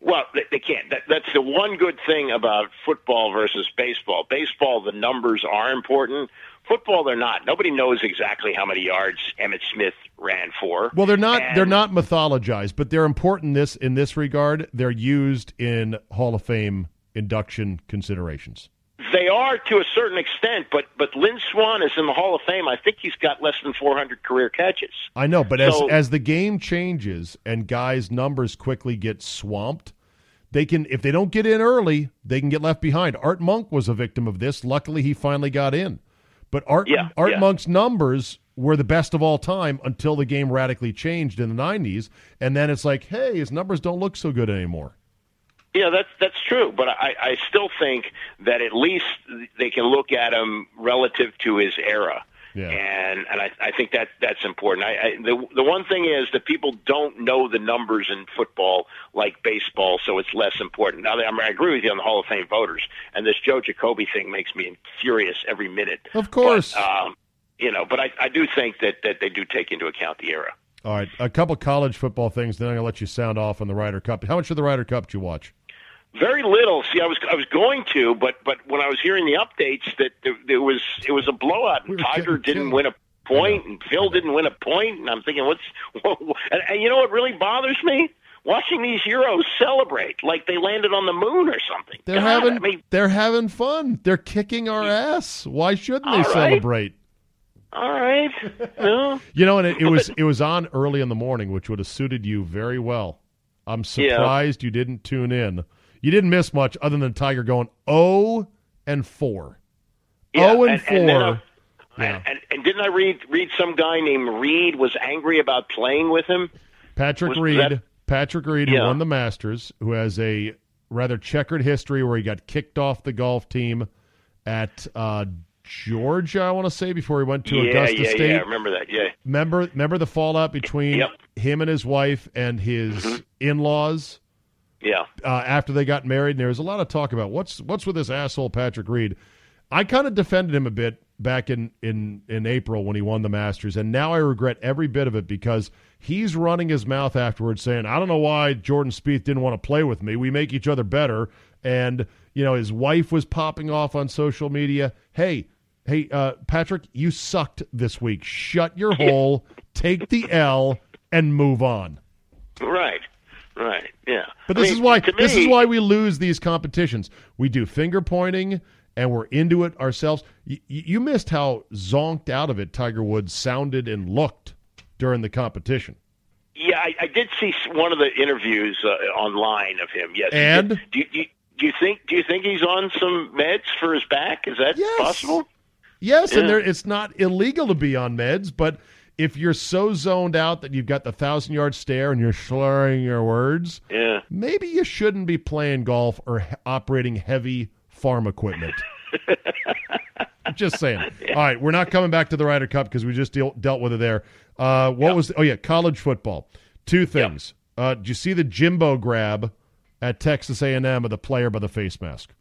Well, they, they can't. That, that's the one good thing about football versus baseball. Baseball, the numbers are important. Football, they're not. Nobody knows exactly how many yards Emmitt Smith ran for. Well, they're not And- they're not mythologized, but they're important this in this regard. They're used in Hall of Fame induction considerations. They are to a certain extent, but but Lynn Swann is in the Hall of Fame. I think he's got less than 400 career catches. I know, but as as the game changes and guys' numbers quickly get swamped, they can if they don't get in early, they can get left behind. Art Monk was a victim of this. Luckily, he finally got in. But Art Yeah, Art yeah. Monk's numbers were the best of all time until the game radically changed in the 90s, and then it's like, hey, his numbers don't look so good anymore. Yeah, that's that's true, but I, I still think that at least they can look at him relative to his era, Yeah. and and I, I think that that's important. I, I the the one thing is that people don't know the numbers in football like baseball, so it's less important. Now, I, mean, I agree with you on the Hall of Fame voters, and this Joe Jacoby thing makes me furious every minute. Of course. But, um, you know, but I, I do think that that they do take into account the era. All right, a couple college football things, then I'm going to let you sound off on the Ryder Cup. How much of the Ryder Cup did you watch? Very little. See, I was I was going to, but but when I was hearing the updates that there, there was it was a blowout, and Tiger didn't win a point, and Phil didn't win a point, and I'm thinking, what's and, and you know what really bothers me? Watching these Euros celebrate like they landed on the moon or something. They're God, having I mean, they're having fun. They're kicking our ass. Why shouldn't they right. celebrate? all right, no, You know, and it, it was it was on early in the morning, which would have suited you very well. I'm Yeah. surprised you didn't tune in. You didn't miss much other than Tiger going oh and four. Yeah, oh and, and- four. and then, Yeah. and, and didn't I read read some guy named Reed was angry about playing with him? Patrick was Reed, that- Patrick Reed, who won the Masters, who has a rather checkered history where he got kicked off the golf team at uh, Georgia, I want to say, before he went to yeah, Augusta yeah, State. yeah. I remember that. Yeah. Remember, remember the fallout between Yep. Mm-hmm. him and his wife and his in-laws Yeah. uh, after they got married. And there was a lot of talk about what's what's with this asshole Patrick Reed. I kind of defended him a bit back in, in in April when he won the Masters, and now I regret every bit of it because he's running his mouth afterwards, saying, "I don't know why Jordan Spieth didn't want to play with me. We make each other better." And you know, his wife was popping off on social media. Hey, hey, uh, Patrick, you sucked this week. Shut your hole, take the L, and move on. Right. Right. Yeah. But I this mean, is why this is why we lose these competitions. We do finger pointing and we're into it ourselves. Y- you missed how zonked out of it Tiger Woods sounded and looked during the competition. Yeah, I, I did see one of the interviews uh, online of him. Yes. And? do you, do you do you think do you think he's on some meds for his back? Is that Yes. possible? Yes, and there, it's not illegal to be on meds, but if you're so zoned out that you've got the thousand yard stare and you're slurring your words, Yeah. maybe you shouldn't be playing golf or operating heavy farm equipment. I'm just saying. All right, we're not coming back to the Ryder Cup because we just deal, dealt with it there. Uh, what was? Oh yeah, college football. Two things. Uh, did you see the Jimbo grab at Texas A&M of the player by the face mask?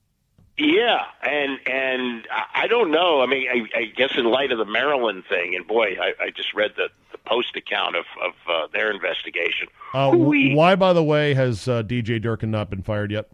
Yeah, and and I- I don't know. I mean, I, I guess in light of the Maryland thing, and boy, I, I just read the, the post account of of uh, their investigation. Uh, why, by the way, has uh, DJ Durkin not been fired yet?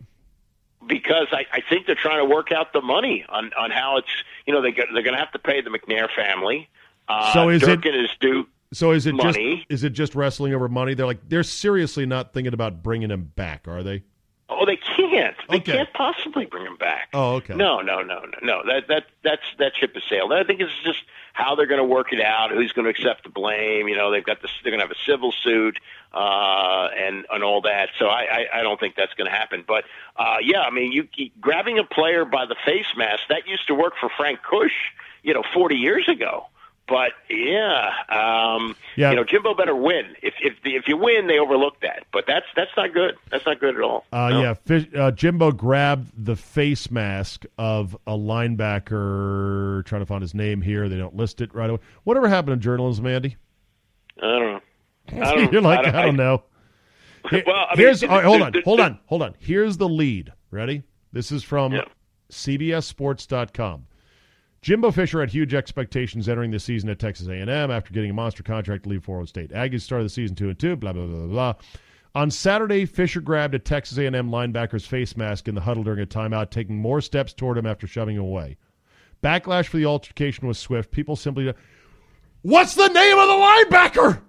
because I, I think they're trying to work out the money on on how it's you know they they're going to have to pay the McNair family. Uh, So is it- Durkin is due. So is it Money. just is it just wrestling over money? They're like they're seriously not thinking about bringing him back, are they? Oh, they can't. They Okay. can't possibly bring him back. Oh, okay. No, no, no, no, no. That that that's that ship has sailed. I think it's just how they're going to work it out. Who's going to accept the blame? You know, they've got this. They're going to have a civil suit uh, and and all that. So I I, I don't think that's going to happen. But uh, yeah, I mean, you, you grabbing a player by the face mask that used to work for Frank Kush, you know, 40 years ago. But yeah, um, Yeah. you know, Jimbo better win. If if the, if you win, they overlook that. But that's that's not good. That's not good at all. Uh, No. Yeah, Fish, uh, Jimbo grabbed the face mask of a linebacker. Trying to find his name here. They don't list it right away. Whatever happened to journalism, Andy? I don't know. I don't, You're like, I I don't, don't, know. Here- Well, I mean, here's right, hold on, hold on, hold on. Here's the lead. Ready? This is from Yeah. CBSSports.com. Jimbo Fisher had huge expectations entering the season at Texas A&M after getting a monster contract to leave Florida State. Aggies started the season two and two. Blah blah blah blah. blah. On Saturday, Fisher grabbed a Texas A&M linebacker's face mask in the huddle during a timeout, taking more steps toward him after shoving him away. Backlash for the altercation was swift. People simply, what's the name of the linebacker?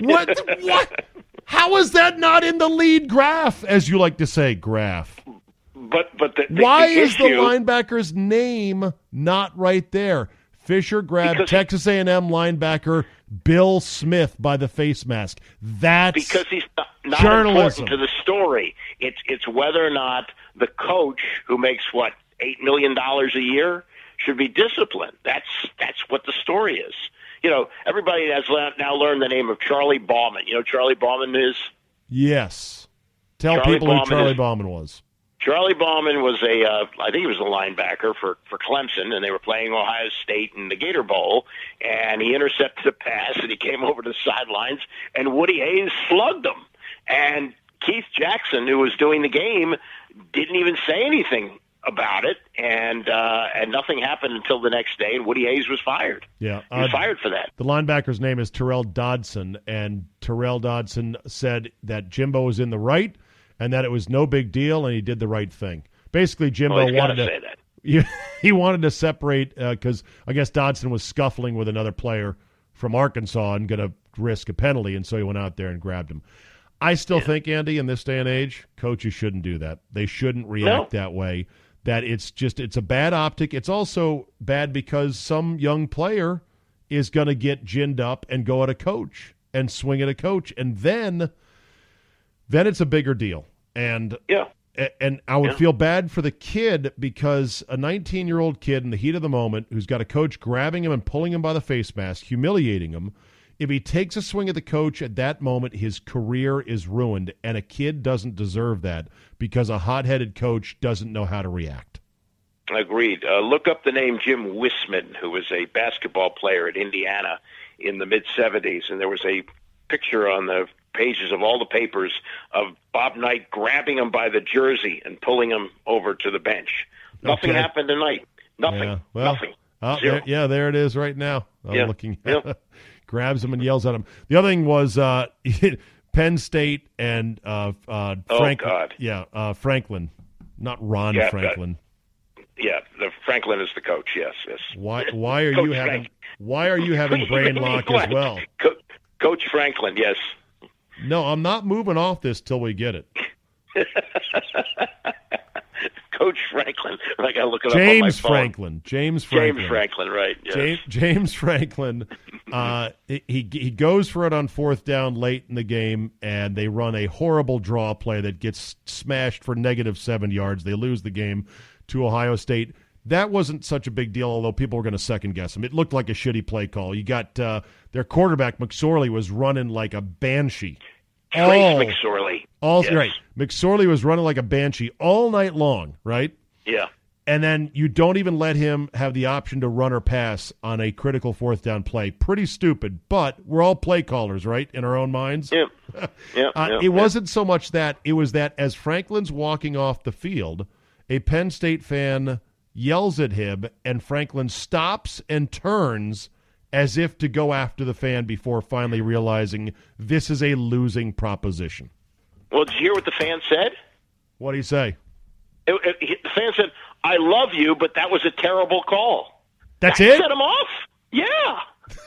What? what? How is that not in the lead graph, as you like to say, graph? But but the, the, Why the is the linebacker's name not right there? Fisher grabbed Texas A&M linebacker Bill Smith by the face mask. That's because he's not, not journalism. important to the story. It's it's whether or not the coach who makes what eight million dollars a year should be disciplined. That's that's what the story is. You know, everybody has now learned the name of Charlie Bauman. You know, Charlie Bauman is. yes. Tell Charlie people Bauman who Charlie is- Bauman was. Charlie Bauman was a, uh, I think he was a linebacker for for Clemson, and they were playing Ohio State in the Gator Bowl, and he intercepted a pass, and he came over to the sidelines, and Woody Hayes slugged him, and Keith Jackson, who was doing the game, didn't even say anything about it, and uh, and nothing happened until the next day, and Woody Hayes was fired. Yeah. He was uh, fired for that. The linebacker's name is Tyrel Dodson, and Tyrel Dodson said that Jimbo was in the right and that it was no big deal, and he did the right thing. Basically, Jimbo Well, wanted to say that. he, he wanted to separate uh, because I guess Dodson was scuffling with another player from Arkansas and going to risk a penalty, and so he went out there and grabbed him. I still think, Andy, in this day and age, coaches shouldn't do that. They shouldn't react that way. That it's just it's a bad optic. It's also bad because some young player is going to get ginned up and go at a coach and swing at a coach, and then then it's a bigger deal. And yeah, and I would Yeah. feel bad for the kid because a 19 year old kid in the heat of the moment who's got a coach grabbing him and pulling him by the face mask, humiliating him. If he takes a swing at the coach at that moment, his career is ruined, and a kid doesn't deserve that because a hot headed coach doesn't know how to react. Agreed. Uh, look up the name Jim Wisman, who was a basketball player at Indiana in the mid 70s, and there was a picture on the pages of all the papers of Bob Knight grabbing him by the jersey and pulling him over to the bench. Nothing Okay. happened tonight. Nothing. Yeah, well, Nothing. Oh, there, yeah, there it is right now. I'm Yeah, looking. yeah. grabs him and yells at him. The other thing was uh, Penn State and uh, uh, Oh, Franklin. Yeah, uh, Franklin, not Ron Yeah, Franklin. Yeah, the Franklin is the coach. Yes, yes. Why? Why are you having? Frank. Why are you having brain lock as well? Co- Coach Franklin. Yes. No, I'm not moving off this till we get it. Coach Franklin. I got to look it up on my James phone. Franklin. James Franklin. James Franklin. Right. Yes. James, James Franklin, uh, he he goes for it on fourth down late in the game, and they run a horrible draw play that gets smashed for negative seven yards. They lose the game to Ohio State. That wasn't such a big deal, although people were going to second guess him. It looked like a shitty play call. You got uh, their quarterback McSorley was running like a banshee. Trace all, McSorley. all Yes. right. McSorley was running like a banshee all night long, right? Yeah. and then you don't even let him have the option to run or pass on a critical fourth down play. Pretty stupid, but we're all play callers, right? In our own minds. Yeah. Yeah. Uh, yeah, it wasn't so much that; it was that as Franklin's walking off the field, a Penn State fan yells at him, and Franklin stops and turns as if to go after the fan before finally realizing this is a losing proposition. Well, did you hear what the fan said? What did he say? It, it, he- the fan said, "I love you, but that was a terrible call." That's that it? Set him off. Yeah.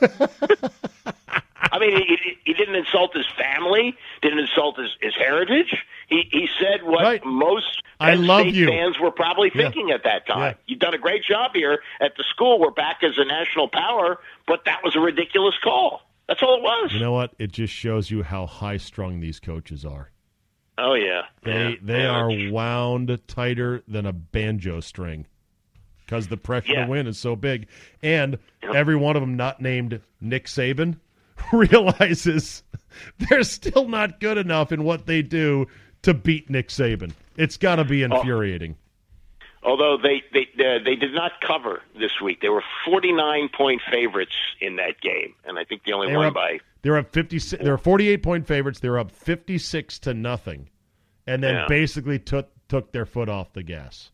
I mean, he, he- didn't insult his family, didn't insult his, his heritage. He he said what Right. most I Penn love State you. fans were probably Yeah. thinking at that time. Yeah. You've done a great job here at the school. We're back as a national power, but that was a ridiculous call. That's all it was. You know what? It just shows you how high strung these coaches are. oh yeah, They yeah. they Yeah. are wound tighter than a banjo string because the pressure Yeah. to win is so big, and every one of them not named Nick Saban realizes they're still not good enough in what they do to beat Nick Saban. It's got to be Oh. infuriating. Although they they uh, they did not cover this week, they were forty nine point favorites in that game, and I think they only won up, by they're up fifty. They're forty eight point favorites. They're up fifty six to nothing, and then Yeah. basically took took their foot off the gas.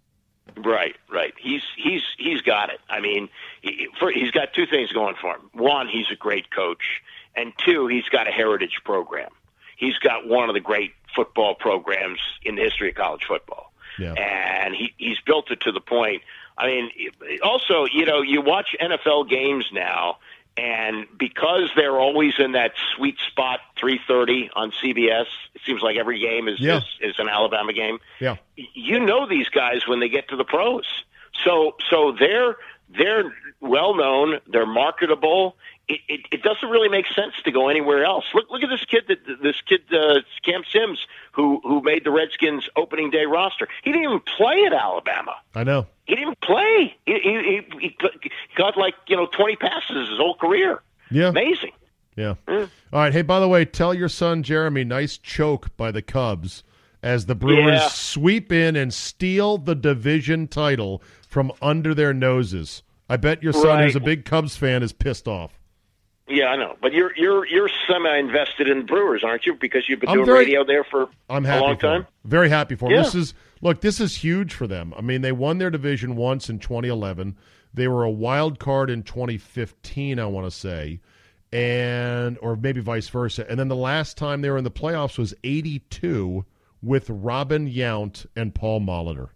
Right, right. He's he's he's got it. I mean, he, for, he's got two things going for him. One, he's a great coach, and two, he's got a heritage program. He's got one of the great football programs in the history of college football, Yeah. and he he's built it to the point. I mean, also, you know, you watch NFL games now, and because they're always in that sweet spot, three thirty on CBS. It seems like every game is Yeah. is, is an Alabama game Yeah. you know these guys when they get to the pros. So so they're they're well known. They're marketable. It, it, it doesn't really make sense to go anywhere else. Look, look at this kid. That this kid, uh, Cam Sims, who who made the Redskins opening day roster. He didn't even play at Alabama. I know. He didn't play. He, he, he, he got like you know twenty passes his whole career. Yeah. Amazing. Yeah. All right. Hey, by the way, tell your son Jeremy, nice choke by the Cubs as the Brewers Yeah. sweep in and steal the division title from under their noses. I bet your son, who's a big Cubs fan, is pissed off. Yeah, I know. But you're you're you're semi invested in Brewers, aren't you? Because you've been I'm doing very- radio there for I'm a long time. them. Very happy for them. Yeah. This is look. This is huge for them. I mean, they won their division once in 2011. They were a wild card in 2015. I want to say, and or maybe vice versa. And then the last time they were in the playoffs was 82 with Robin Yount and Paul Molitor.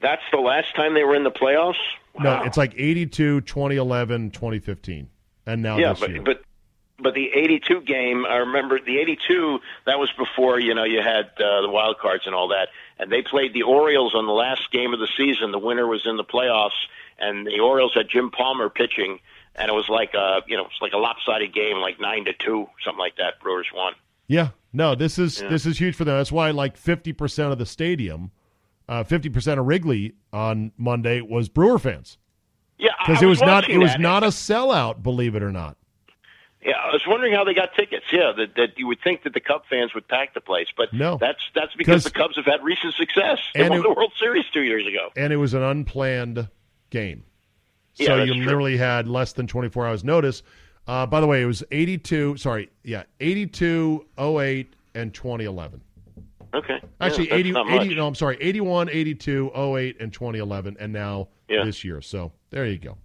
That's the last time they were in the playoffs. No, it's like 82, 2011, 2015, and now yeah, this but year. but but the '82 game, I remember the '82. That was before you know you had uh, the wild cards and all that, and they played the Orioles on the last game of the season. The winner was in the playoffs, and the Orioles had Jim Palmer pitching, and it was like a you know it's like a lopsided game, like nine to two, something like that. Brewers won. Yeah, no, this is Yeah. this is huge for them. That's why like fifty percent of the stadium, uh, fifty percent of Wrigley on Monday was Brewer fans Yeah, because it was not it was not a sellout, believe it or not. Yeah, I was wondering how they got tickets. Yeah, that, that you would think that the Cub fans would pack the place, but No. that's that's because 'Cause- the Cubs have had recent success. They won it- the World Series two years ago. And it was an unplanned game, Yeah, so that's you true. literally had less than twenty four hours notice. Uh, by the way, it was eighty two. Sorry, yeah, 82, 08, and twenty eleven. Okay, Actually, Yeah, 80, 80 no, I'm sorry, 81, 82, 08, and 2011, and now Yeah. this year. So there you go.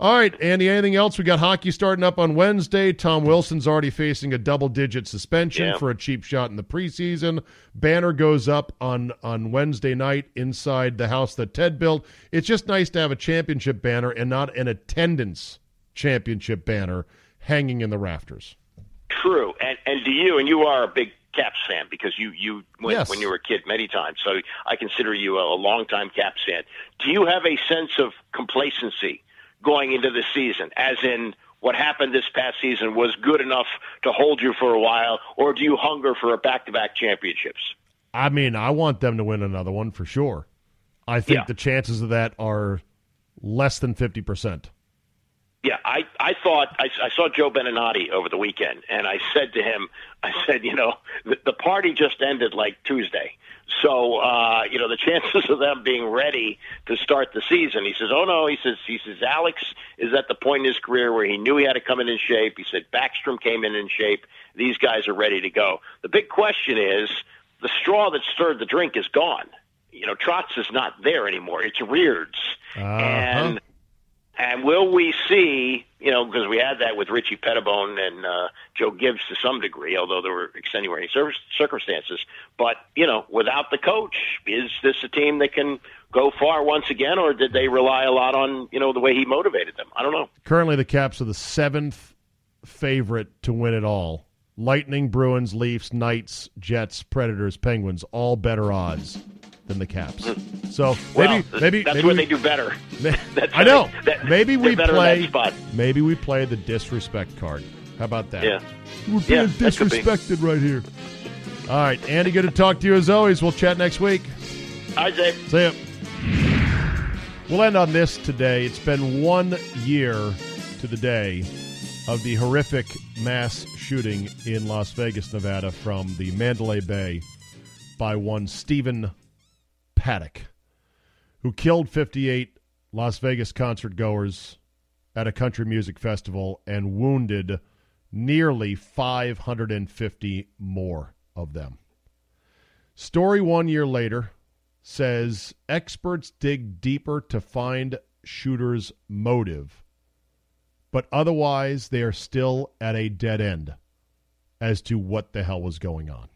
All right, Andy, anything else? We got hockey starting up on Wednesday. Tom Wilson's already facing a double digit suspension Yeah. for a cheap shot in the preseason. Banner goes up on, on Wednesday night inside the house that Ted built. It's just nice to have a championship banner and not an attendance championship banner hanging in the rafters. True, and and do you? And you are a big Caps fan because you you went Yes. when you were a kid many times. So I consider you a, a longtime Caps fan. Do you have a sense of complacency going into the season, as in? What happened this past season was good enough to hold you for a while, or do you hunger for a back-to-back championships? I mean, I want them to win another one for sure. I think Yeah. the chances of that are less than 50%. Yeah, I I thought I, I saw Joe Beninati over the weekend, and I said to him, I said, you know, the, the party just ended like Tuesday, so uh, you know the chances of them being ready to start the season. He says, oh no, he says he says Alex is at the point in his career where he knew he had to come in in shape. He said Backstrom came in in shape. These guys are ready to go. The big question is the straw that stirred the drink is gone. You know, Trotz is not there anymore. It's Reards, and and will we see, you know, because we had that with Richie Petitbon and uh, Joe Gibbs to some degree, although there were extenuating circumstances. But, you know, without the coach, is this a team that can go far once again, or did they rely a lot on, you know, the way he motivated them? I don't know. Currently, the Caps are the seventh favorite to win it all. Lightning, Bruins, Leafs, Knights, Jets, Predators, Penguins, all better odds than the Caps. So Well, maybe, maybe that's maybe where we- they do better. I know. that- maybe we they're better in play. Maybe we play the disrespect card. How about that? Yeah. We're being that could be. disrespected right here. All right, Andy, good to talk to you as always. We'll chat next week. All right, Dave. See ya. We'll end on this today. It's been one year to the day of the horrific mass shooting in Las Vegas, Nevada, from the Mandalay Bay by one Stephen Paddock, who killed 58 Las Vegas concert goers at a country music festival and wounded nearly 550 more of them. Story one year later says experts dig deeper to find shooter's motive, but otherwise they are still at a dead end as to what the hell was going on.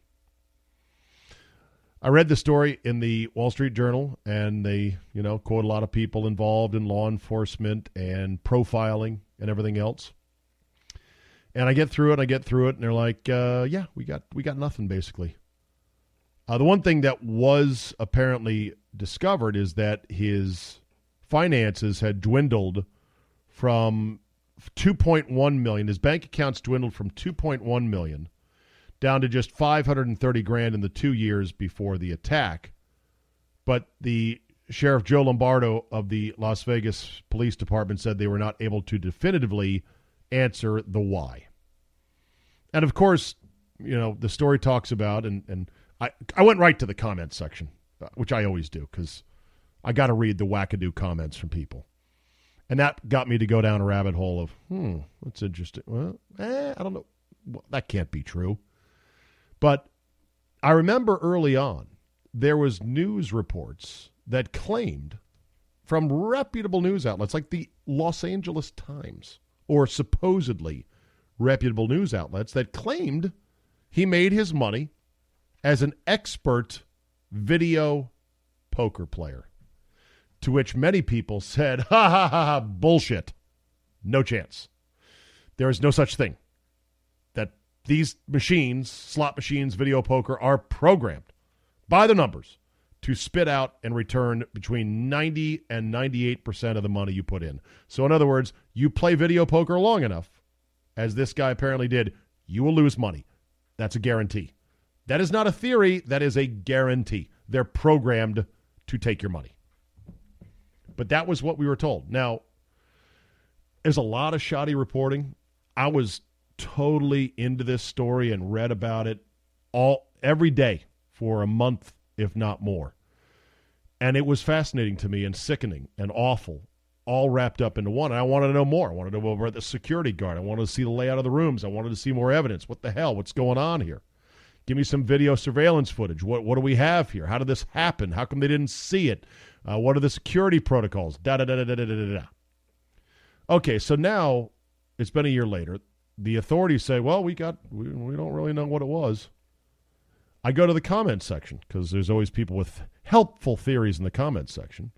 I read the story in the Wall Street Journal, and they, you know, quote a lot of people involved in law enforcement and profiling and everything else. And I get through it, I get through it, and they're like, uh, "Yeah, we got we got nothing basically." Uh, the one thing that was apparently discovered is that his finances had dwindled from 2.1 million. His bank accounts dwindled from 2.1 million down to just 530 grand in the two years before the attack. But the Sheriff Joe Lombardo of the Las Vegas Police Department said they were not able to definitively answer the why. And of course, you know, the story talks about, and, and I, I went right to the comments section, uh, which I always do because I got to read the wackadoo comments from people. And that got me to go down a rabbit hole of, hmm, that's interesting. Well, eh, I don't know. Well, that can't be true. But I remember early on, there was news reports that claimed from reputable news outlets like the Los Angeles Times or supposedly reputable news outlets that claimed he made his money as an expert video poker player. To which many people said, ha ha ha ha, bullshit. No chance. There is no such thing. These machines, slot machines, video poker, are programmed by the numbers to spit out and return between 90 and 98% of the money you put in. So, in other words, you play video poker long enough, as this guy apparently did, you will lose money. That's a guarantee. That is not a theory, that is a guarantee. They're programmed to take your money. But that was what we were told. Now, there's a lot of shoddy reporting. I was totally into this story and read about it all every day for a month, if not more. And it was fascinating to me and sickening and awful, all wrapped up into one. And I wanted to know more. I wanted to know about the security guard. I wanted to see the layout of the rooms. I wanted to see more evidence. What the hell? What's going on here? Give me some video surveillance footage. What what do we have here? How did this happen? How come they didn't see it? Uh, what are the security protocols? Da da da da da da da. Okay, so now it's been a year later. The authorities say, "Well, we got we, we don't really know what it was." I go to the comments section because there's always people with helpful theories in the comments section,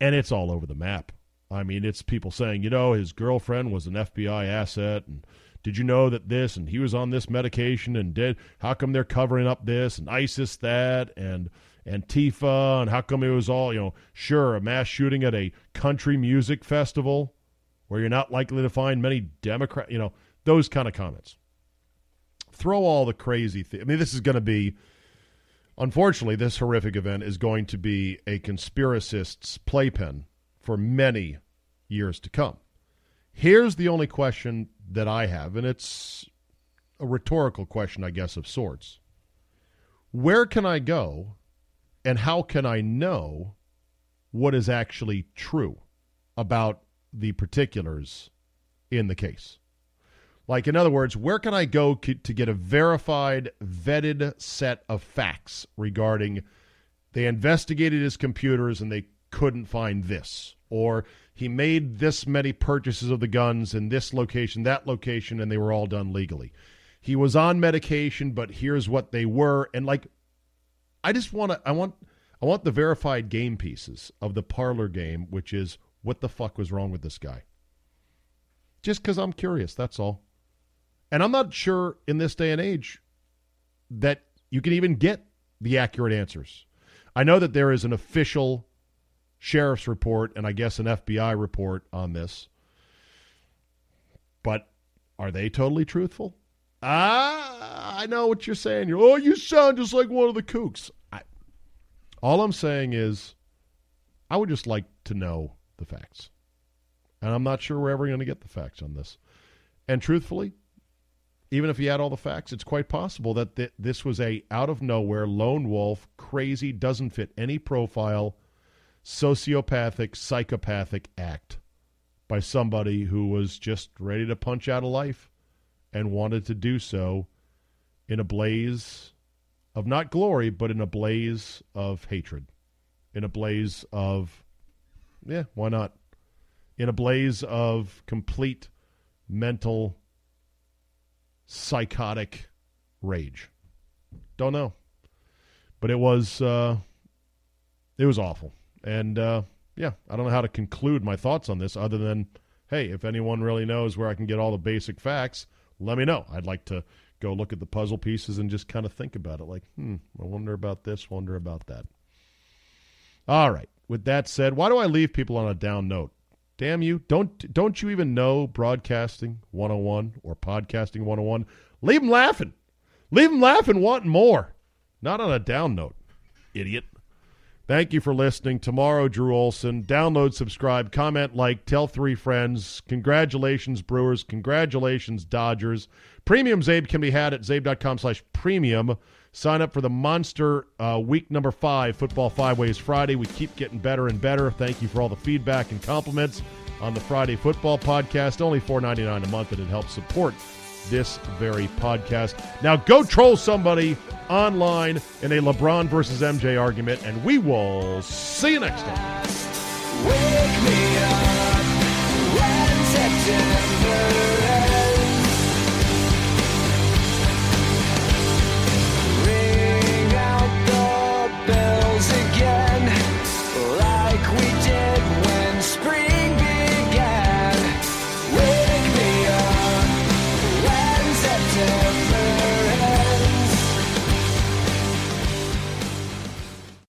and it's all over the map. I mean, it's people saying, you know, his girlfriend was an FBI asset, and did you know that this, and he was on this medication, and did how come they're covering up this, and ISIS that, and Antifa, and how come it was all, you know, sure, a mass shooting at a country music festival where you're not likely to find many Democrat, you know, those kind of comments. Throw all the crazy. I mean, this is going to be, unfortunately, this horrific event is going to be a conspiracist's playpen for many years to come. Here's the only question that I have, and it's a rhetorical question, I guess, of sorts. Where can I go and how can I know what is actually true about the particulars in the case? Like, in other words, where can I go to get a verified, vetted set of facts regarding they investigated his computers and they couldn't find this? Or he made this many purchases of the guns in this location, that location, and they were all done legally. He was on medication, but here's what they were. And like, I just want to, I want, I want the verified game pieces of the parlor game, which is what the fuck was wrong with this guy. Just because I'm curious, that's all. And I'm not sure in this day and age that you can even get the accurate answers. I know that there is an official sheriff's report and I guess an FBI report on this. But are they totally truthful? Ah, I know what you're saying. You're, oh, you sound just like one of the kooks. I, all I'm saying is, I would just like to know the facts. And I'm not sure we're ever going to get the facts on this. And truthfully, even if he had all the facts, it's quite possible that th- this was a out of nowhere lone wolf, crazy, doesn't fit any profile sociopathic, psychopathic act by somebody who was just ready to punch out of life and wanted to do so in a blaze of not glory, but in a blaze of hatred, in a blaze of, yeah, why not? In a blaze of complete mental, psychotic rage. Don't know. But it was, uh, it was awful. And uh, yeah, I don't know how to conclude my thoughts on this other than, hey, if anyone really knows where I can get all the basic facts, let me know. I'd like to go look at the puzzle pieces and just kind of think about it. Like, hmm, I wonder about this, wonder about that. All right. With that said, why do I leave people on a down note? Damn you. Don't don't you even know broadcasting 101 or podcasting 101? Leave them laughing. Leave them laughing wanting more. Not on a down note. Idiot. Thank you for listening. Tomorrow, Drew Olson. Download, subscribe, comment, like, tell three friends. Congratulations, Brewers. Congratulations, Dodgers. Premium Czabe can be had at czabe.com slash premium. Sign up for the Monster uh, Week Number Five Football Five Ways Friday. We keep getting better and better. Thank you for all the feedback and compliments on the Friday Football Podcast. Only four ninety nine a month, and it helps support this very podcast. Now go troll somebody online in a LeBron versus MJ argument, and we will see you next time.